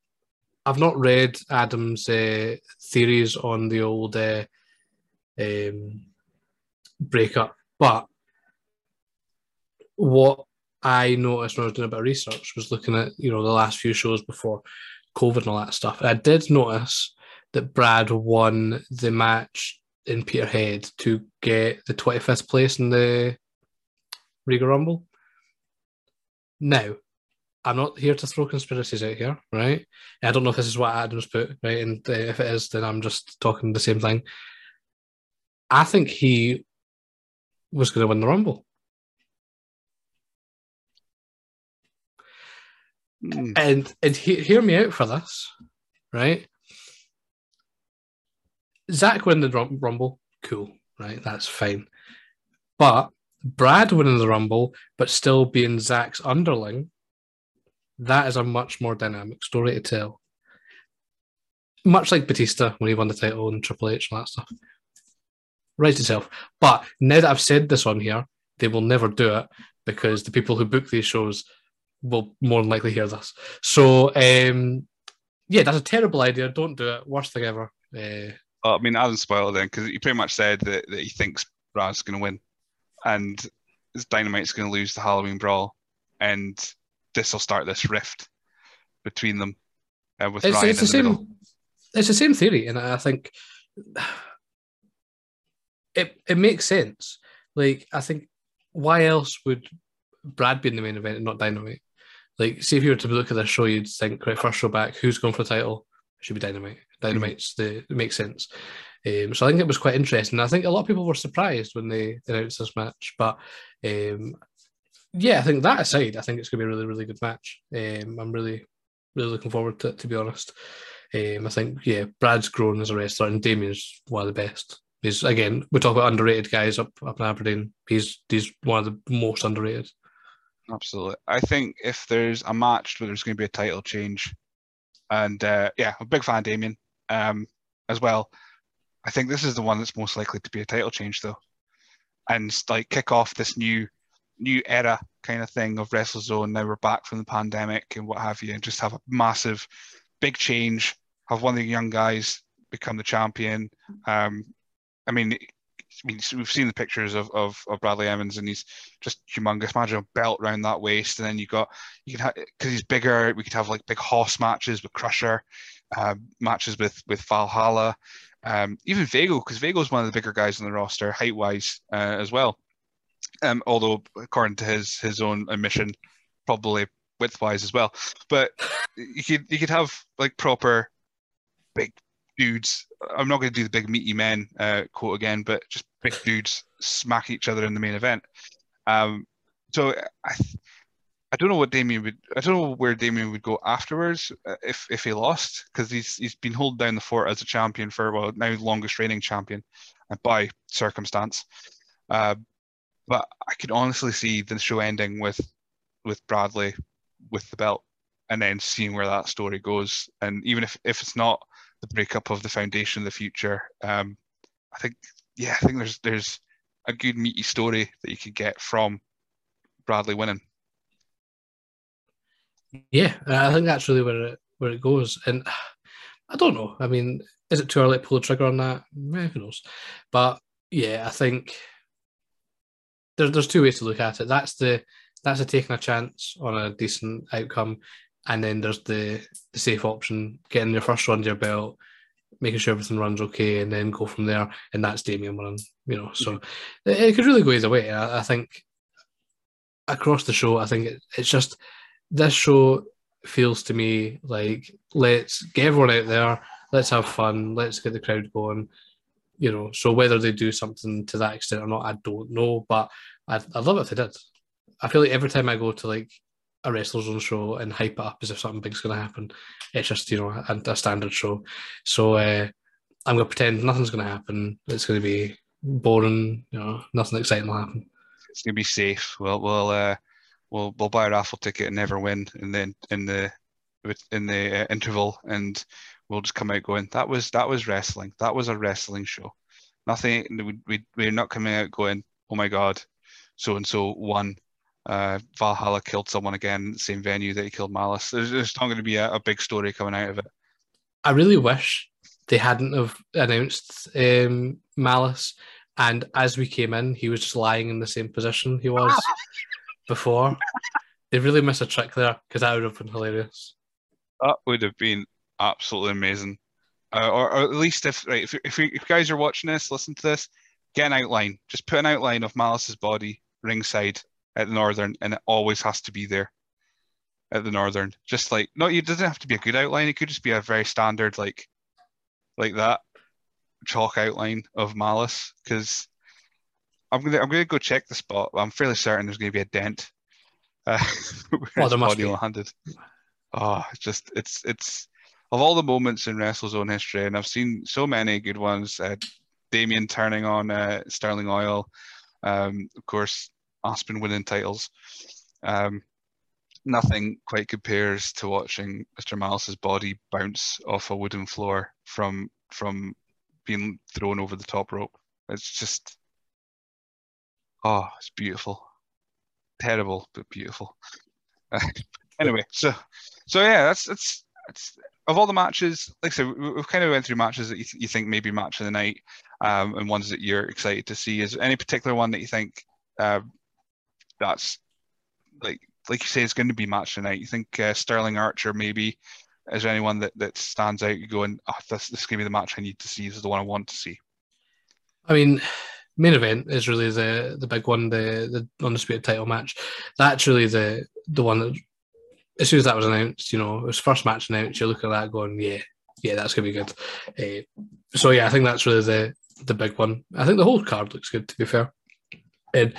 I've not read Adam's uh, theories on the old uh, um, breakup, but what I noticed when I was doing a bit of research was looking at you know the last few shows before COVID and all that stuff. I did notice that Brad won the match in Peterhead to get the 25th place in the Riga Rumble. Now, I'm not here to throw conspiracies out here, right? I don't know if this is what Adams put, right? And if it is, then I'm just talking the same thing. I think he was going to win the Rumble. Mm. And and he, hear me out for this, right? Zach win the Rumble, cool, right? That's fine. But Brad winning the Rumble, but still being Zach's underling, that is a much more dynamic story to tell. Much like Batista when he won the title and Triple H and that stuff. Right itself. But now that I've said this on here, they will never do it because the people who book these shows will more than likely hear this. So, um, yeah, that's a terrible idea. Don't do it. Worst thing ever. Uh, oh, I mean, Adam spoiled it then because he pretty much said that, that he thinks Brad's going to win and Dynamite's going to lose the Halloween Brawl, and this will start this rift between them uh, with it's, Ryan it's the, the same. Middle. It's the same theory, and I think it it makes sense. Like I think, why else would Brad be in the main event and not Dynamite? Like, see if you were to look at this show, you'd think, right, first show back, who's going for the title? It should be Dynamite. Dynamite's mm-hmm. the it makes sense. Um, so I think it was quite interesting. I think a lot of people were surprised when they announced this match, but um, yeah, I think that aside, I think it's going to be a really, really good match. Um, I'm really, really looking forward to it, to be honest. Um, I think, yeah, Brad's grown as a wrestler, and Damien's one of the best. He's again, we talk about underrated guys up up in Aberdeen. He's he's one of the most underrated. Absolutely. I think if there's a match where there's going to be a title change, and uh, yeah, I'm a big fan Damien um, as well. I think this is the one that's most likely to be a title change, though, and like kick off this new new era kind of thing of WrestleZone. Now we're back from the pandemic and what have you, and just have a massive, big change. Have one of the young guys become the champion. Um, I mean, I mean, we've seen the pictures of, of, of Bradley Evans, and he's just humongous. Imagine a belt around that waist, and then you got you can have because he's bigger. We could have like big horse matches with Crusher, uh, matches with with Valhalla, um, even Vago because Vago is one of the bigger guys on the roster height wise uh, as well. Um, although according to his his own admission, probably width wise as well. But you could you could have like proper big dudes. I'm not going to do the big meaty men uh, quote again, but just big <laughs> dudes smack each other in the main event. Um, so I, I don't know what Damien would. I don't know where Damien would go afterwards uh, if if he lost because he's he's been holding down the fort as a champion for well now longest reigning champion, uh, by circumstance. Uh, but I could honestly see the show ending with with Bradley with the belt, and then seeing where that story goes. And even if if it's not the breakup of the foundation of the future. Um, I think, yeah, I think there's there's a good meaty story that you could get from Bradley winning. Yeah, I think that's really where it where it goes, and I don't know. I mean, is it too early to pull the trigger on that? Eh, who knows? But yeah, I think there's there's two ways to look at it. That's the that's a taking a chance on a decent outcome, and then there's the, the safe option, getting your first run to your belt, making sure everything runs okay, and then go from there. And that's Damien winning, you know. So it, it, could really go either way. I, I, think across the show, I think it, it's just this show feels to me like let's get everyone out there, let's have fun, let's get the crowd going. You know, so whether they do something to that extent or not, I don't know, but I'd, I'd love it if they did. I feel like every time I go to like a wrestler's own show and hype it up as if something big's going to happen. It's just you know a, a standard show. So uh, I'm going to pretend nothing's going to happen. It's going to be boring. You know, nothing exciting will happen. It's going to be safe. We'll we'll uh, we'll we'll buy a raffle ticket and never win, and then in the in the uh, interval, and we'll just come out going that was that was wrestling. That was a wrestling show. Nothing. We we we're not coming out going oh my god, so and so won uh, Valhalla killed someone again, same venue that he killed Malice. There's, there's not going to be a, a, big story coming out of it. I really wish they hadn't have announced um, Malice, and as we came in, he was just lying in the same position he was <laughs> before. They really missed a trick there because that would have been hilarious. That would have been absolutely amazing. Uh, or, or, at least if right, if, if, if you guys are watching this, listen to this, get an outline. Just put an outline of Malice's body ringside at the Northern, and it always has to be there at the Northern. Just like no, it doesn't have to be a good outline. It could just be a very standard like like that chalk outline of Malice because I'm gonna I'm gonna go check the spot. I'm fairly certain there's gonna be a dent. Uh, <laughs> oh, there must be. Handed. Oh, it's just it's it's of all the moments in WrestleZone history, and I've seen so many good ones. Uh, Damien turning on uh, Sterling Oil, um, of course, Aspen winning titles. Um, nothing quite compares to watching Mr. Malice's body bounce off a wooden floor from from being thrown over the top rope. It's just oh, it's beautiful. Terrible, but beautiful. <laughs> anyway, so so yeah, that's that's that's of all the matches. Like I said, we've kind of went through matches that you, th- you think maybe match of the night, um, and ones that you're excited to see. Is any particular one that you think uh, that's like like you say, it's going to be match tonight. You think uh, Sterling Archer maybe is there anyone that, that stands out? You going, oh, this this is going to be the match I need to see. This is the one I want to see. I mean, main event is really the the big one, the the undisputed title match. That's really the the one that as soon as that was announced, you know, it was first match announced. You look at that, going, yeah, yeah, that's gonna be good. Uh, so yeah, I think that's really the the big one. I think the whole card looks good, to be fair. And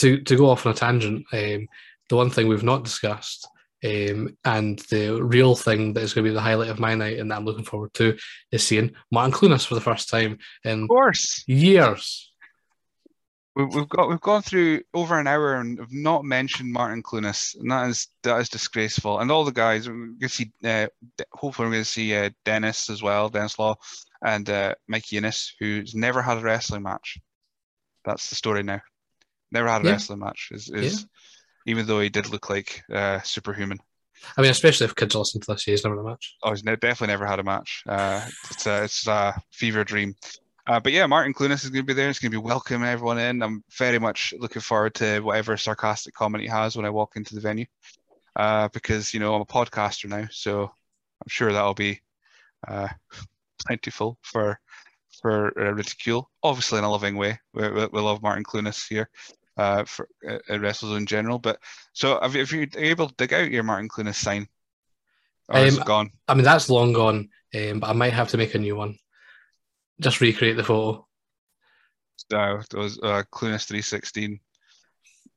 to to go off on a tangent, um, the one thing we've not discussed, um, and the real thing that is going to be the highlight of my night, and that I'm looking forward to, is seeing Martin Clunas for the first time in of course years. We've got we've gone through over an hour and have not mentioned Martin Clunas, and that is that is disgraceful. And all the guys, we're going to see. Uh, hopefully, we're going to see uh, Dennis as well, Dennis Law, and uh, Mike Innes, who's never had a wrestling match. That's the story now. Never had a yeah. wrestling match. Is, is yeah. even though he did look like uh, superhuman. I mean, especially if kids listen to this, he's never had a match. Oh, he's ne- definitely never had a match. Uh, it's a it's a fever dream. Uh, but yeah, Martin Clunas is going to be there. He's going to be welcoming everyone in. I'm very much looking forward to whatever sarcastic comment he has when I walk into the venue, uh, because you know I'm a podcaster now, so I'm sure that'll be uh, plentiful for for uh, ridicule. Obviously, in a loving way. We, we, we love Martin Clunas here uh, for uh, WrestleZone in general. But so, have you, have you able to dig out your Martin Clunas sign? Or is Um, it gone? I mean, that's long gone, um, but I might have to make a new one. Just recreate the photo. Uh, it was uh, Clunas 316.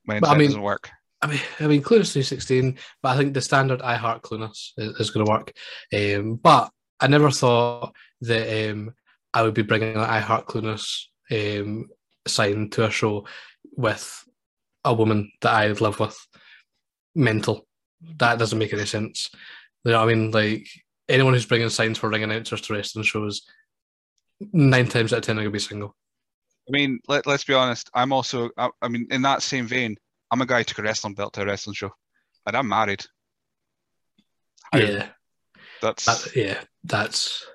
My But I mean- doesn't work. I mean, I mean, Clunas 316, but I think the standard I Heart Clunas is, is going to work. Um, but I never thought that um, I would be bringing an I Heart Clunas um, sign to a show with a woman that I live with. Mental. That doesn't make any sense. You know what I mean? Like, anyone who's bringing signs for ring announcers to wrestling shows, nine times out of ten are going to be single. I mean, let, let's be honest. I'm also, I, I mean, in that same vein, I'm a guy who took a wrestling belt to a wrestling show, and I'm married. How- Yeah, That's that, yeah, that's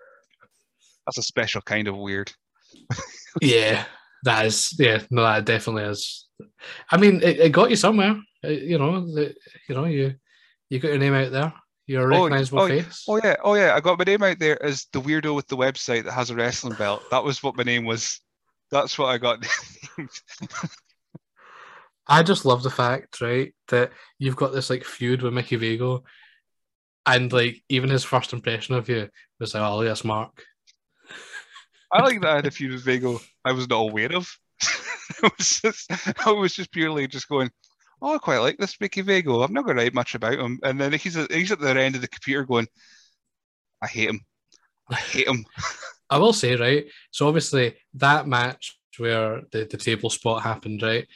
that's a special kind of weird. Yeah, that is. Yeah, no, that definitely is. I mean, it, it got you somewhere. Uh, you know, the, you know, you you got your name out there. You're a Oh, recognizable oh, face. Oh yeah, oh yeah. I got my name out there as the weirdo with the website that has a wrestling belt. That was what my name was. That's what I got. <laughs> I just love the fact, right, that you've got this like feud with Mickey Vago, and like even his first impression of you was like, "Oh, yes, Mark." I like that a few Vigo I was not aware of. <laughs> I was just, I was just purely just going, oh, I quite like this Mickey Vago. I'm not going to write much about him. And then he's at, he's at the end of the computer going, I hate him. I hate him. <laughs> I will say, right. So obviously that match where the, the table spot happened, right?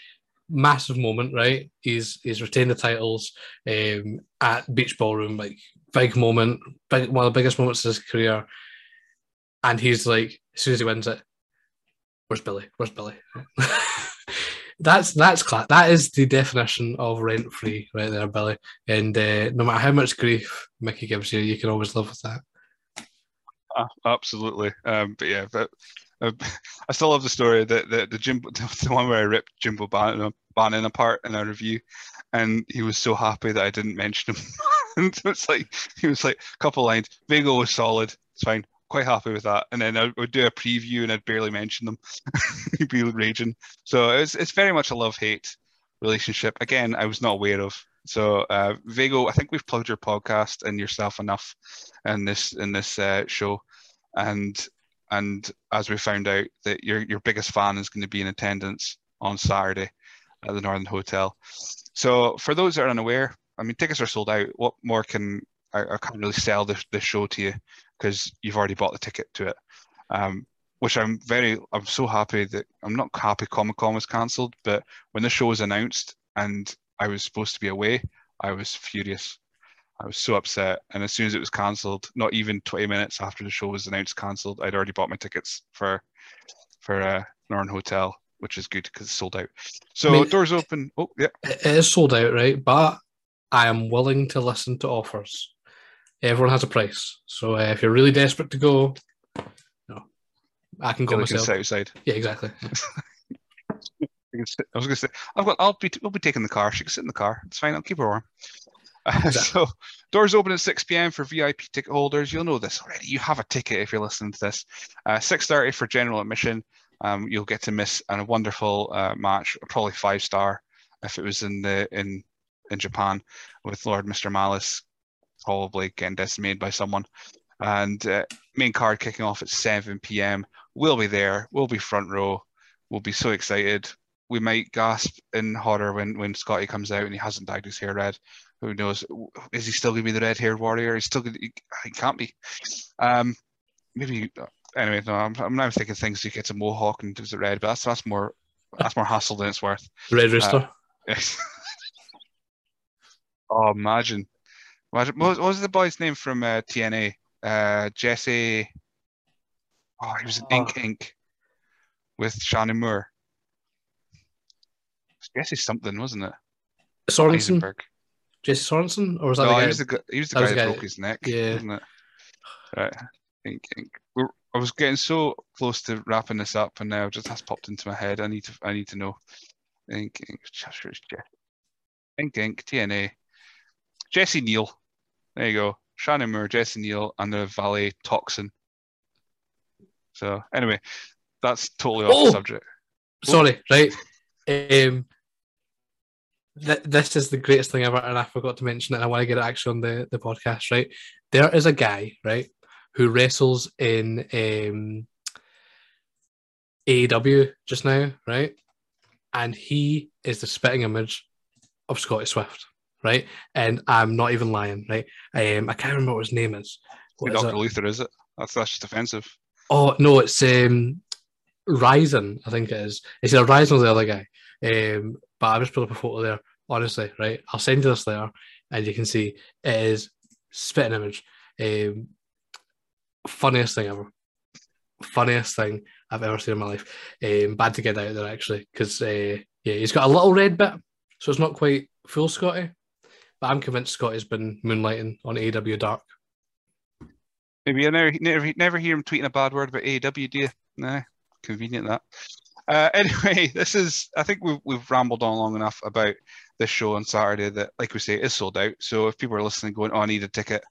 Massive moment, right? He's he's retained the titles um, at Beach Ballroom, like big moment, big one of the biggest moments of his career. And he's like, as soon as he wins it, where's Billy? Where's Billy? <laughs> that's that's class. That is the definition of rent free, right there, Billy. And uh, no matter how much grief Mickey gives you, you can always live with that. Uh, absolutely. Um, but yeah, but uh, <laughs> I still love the story that the, the Jimbo, <laughs> the one where I ripped Jimbo Bannon, Bannon apart in a review, and he was so happy that I didn't mention him. and it's like he was like a couple lines. Vigo was solid. It's fine. Quite happy with that. And then I would do a preview and I'd barely mention them. <laughs> He'd be raging. So it's it's very much a love hate relationship. Again, I was not aware of. So uh, Vigo, I think we've plugged your podcast and yourself enough in this in this uh, show, and and as we found out that your your biggest fan is going to be in attendance on Saturday at the Northern Hotel. So for those that are unaware, I mean tickets are sold out. What more can I, I can't really sell this this show to you because you've already bought the ticket to it. Um, which I'm very I'm so happy that I'm not happy Comic Con was cancelled, but when the show was announced and I was supposed to be away, I was furious. I was so upset. And as soon as it was cancelled, not even 20 minutes after the show was announced cancelled, I'd already bought my tickets for for uh, Northern Hotel, which is good because it's sold out. So I mean- doors open. Oh yeah, it is sold out, right? But I am willing to listen to offers. Everyone has a price, so uh, if you're really desperate to go, no, I can go Billy can myself. sit outside. Yeah, exactly. <laughs> I, was going to say, I've got. I'll be. We'll be taking the car. She can sit in the car. It's fine. I'll keep her warm. Uh, <laughs> Exactly. so doors open at 6 p.m. for VIP ticket holders. You'll know this already. You have a ticket if you're listening to this. Uh, 6:30 for general admission. Um, you'll get to miss a wonderful uh, match, probably five star if it was in the in in Japan with Lord Mr. Malice probably getting decimated by someone. And uh, main card kicking off at 7 p.m. We'll be there. We'll be front row. We'll be so excited. We might gasp in horror when when Scotty comes out and he hasn't dyed his hair red. Who knows? Is he still going to be the red-haired warrior? He's still going. To, he can't be. Um, maybe. Anyway, no. I'm, I'm now thinking things. He gets a mohawk and does it red, but that's that's more that's more hassle than it's worth. Red Rooster. Yes. <laughs> oh, imagine. What was, what was the boy's name from uh, TNA? Uh, Jesse. Oh, he was in Ink Inc. with Shannon Moore. Jesse something, wasn't it? Sorensen, Eisenberg. Jesse Sorensen, or was that No, the he guy? was the, he was the guy was that broke his neck, yeah. wasn't it? Right. Ink Inc. We're, I was getting so close to wrapping this up, and now it just has popped into my head. I need to I need to know. Ink Ink Ink Ink TNA. Jesse Neal. There you go. Shannon Moore, Jesse Neal, and the Valet Toxin. So anyway, that's totally off Oh! the subject. Sorry, right? Um, th- this is the greatest thing ever, and I forgot to mention it. I want to get it actually on the, the podcast, right? There is a guy, right, who wrestles in um, AEW just now, right? And he is the spitting image of Scotty Swift, right? And I'm not even lying, right? Um, I can't remember what his name is. What Dr. Luther, is it? That's that's just offensive. Oh no, it's um Ryzen, I think it is. It's either Ryzen or the other guy. Um, but I just put up a photo there. Honestly, right? I'll send you this later, and you can see it is spitting image. Um, funniest thing ever. Funniest thing I've ever seen in my life. Um, bad to get out there actually, because uh, yeah, he's got a little red bit, so it's not quite full Scotty. But I'm convinced Scott has been moonlighting on AEW Dark. Maybe I never, never, never hear him tweeting a bad word about AEW, do you? Nah, convenient that. Uh, <laughs> anyway, this is, I think we've, we've rambled on long enough about this show on Saturday that, like we say, is sold out. So if people are listening going, oh, I need a ticket,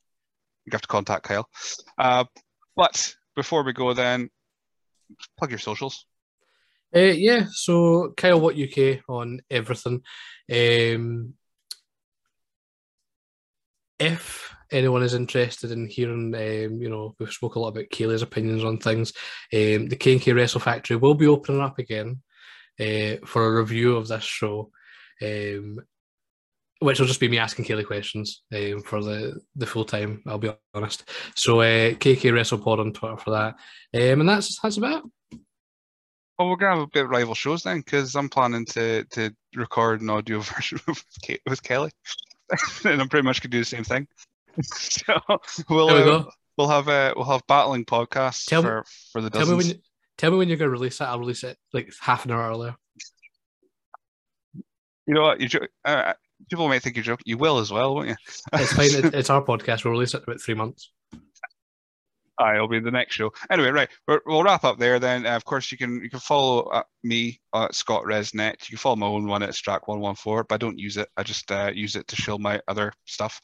you have to contact Kyle. Uh, but before we go, then, plug your socials. Uh, yeah, so Kyle Watt UK on everything. Um, if anyone is interested in hearing, um, you know, we've spoke a lot about Kaylee's opinions on things. Um, the K&K Wrestle Factory will be opening up again uh, for a review of this show, um, which will just be me asking Kaylee questions um, for the, the full time. I'll be honest. So uh, KK Wrestle Pod on Twitter for that, um, and that's that's about it. Well, we're gonna have a bit of rival shows then, because I'm planning to to record an audio <laughs> version Ke- with Kelly, <laughs> and I'm pretty much gonna do the same thing. <laughs> so we'll we uh, we'll have uh, we'll have battling podcasts Tell me- for for the Tell me when. Tell me when you're gonna release it. I'll release it like half an hour earlier. You know what? You jo- uh, people might think you're joking. You will as well, won't you? It's fine. it, <laughs> it's our podcast. We'll release it in about three months. It'll be in the next show. Anyway, right, we're, we'll wrap up there. Then, uh, of course, you can you can follow uh, me at Scott Resnet. You can follow my own one at Strack One One Four, but I don't use it. I just uh, use it to show my other stuff.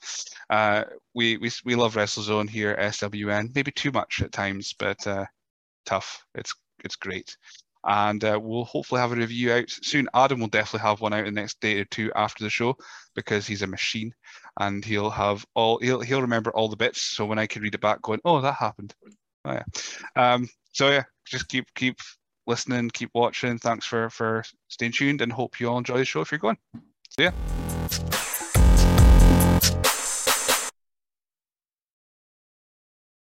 Uh, we we we love WrestleZone here at SWN. Maybe too much at times, but uh, tough. It's it's great. And uh, we'll hopefully have a review out soon. Adam will definitely have one out in the next day or two after the show because he's a machine and he'll have all he'll he'll remember all the bits. So when I can read it back, going, "Oh, that happened." Oh yeah. Um. So yeah, just keep keep listening, keep watching. Thanks for for staying tuned, and hope you all enjoy the show if you're going. See ya.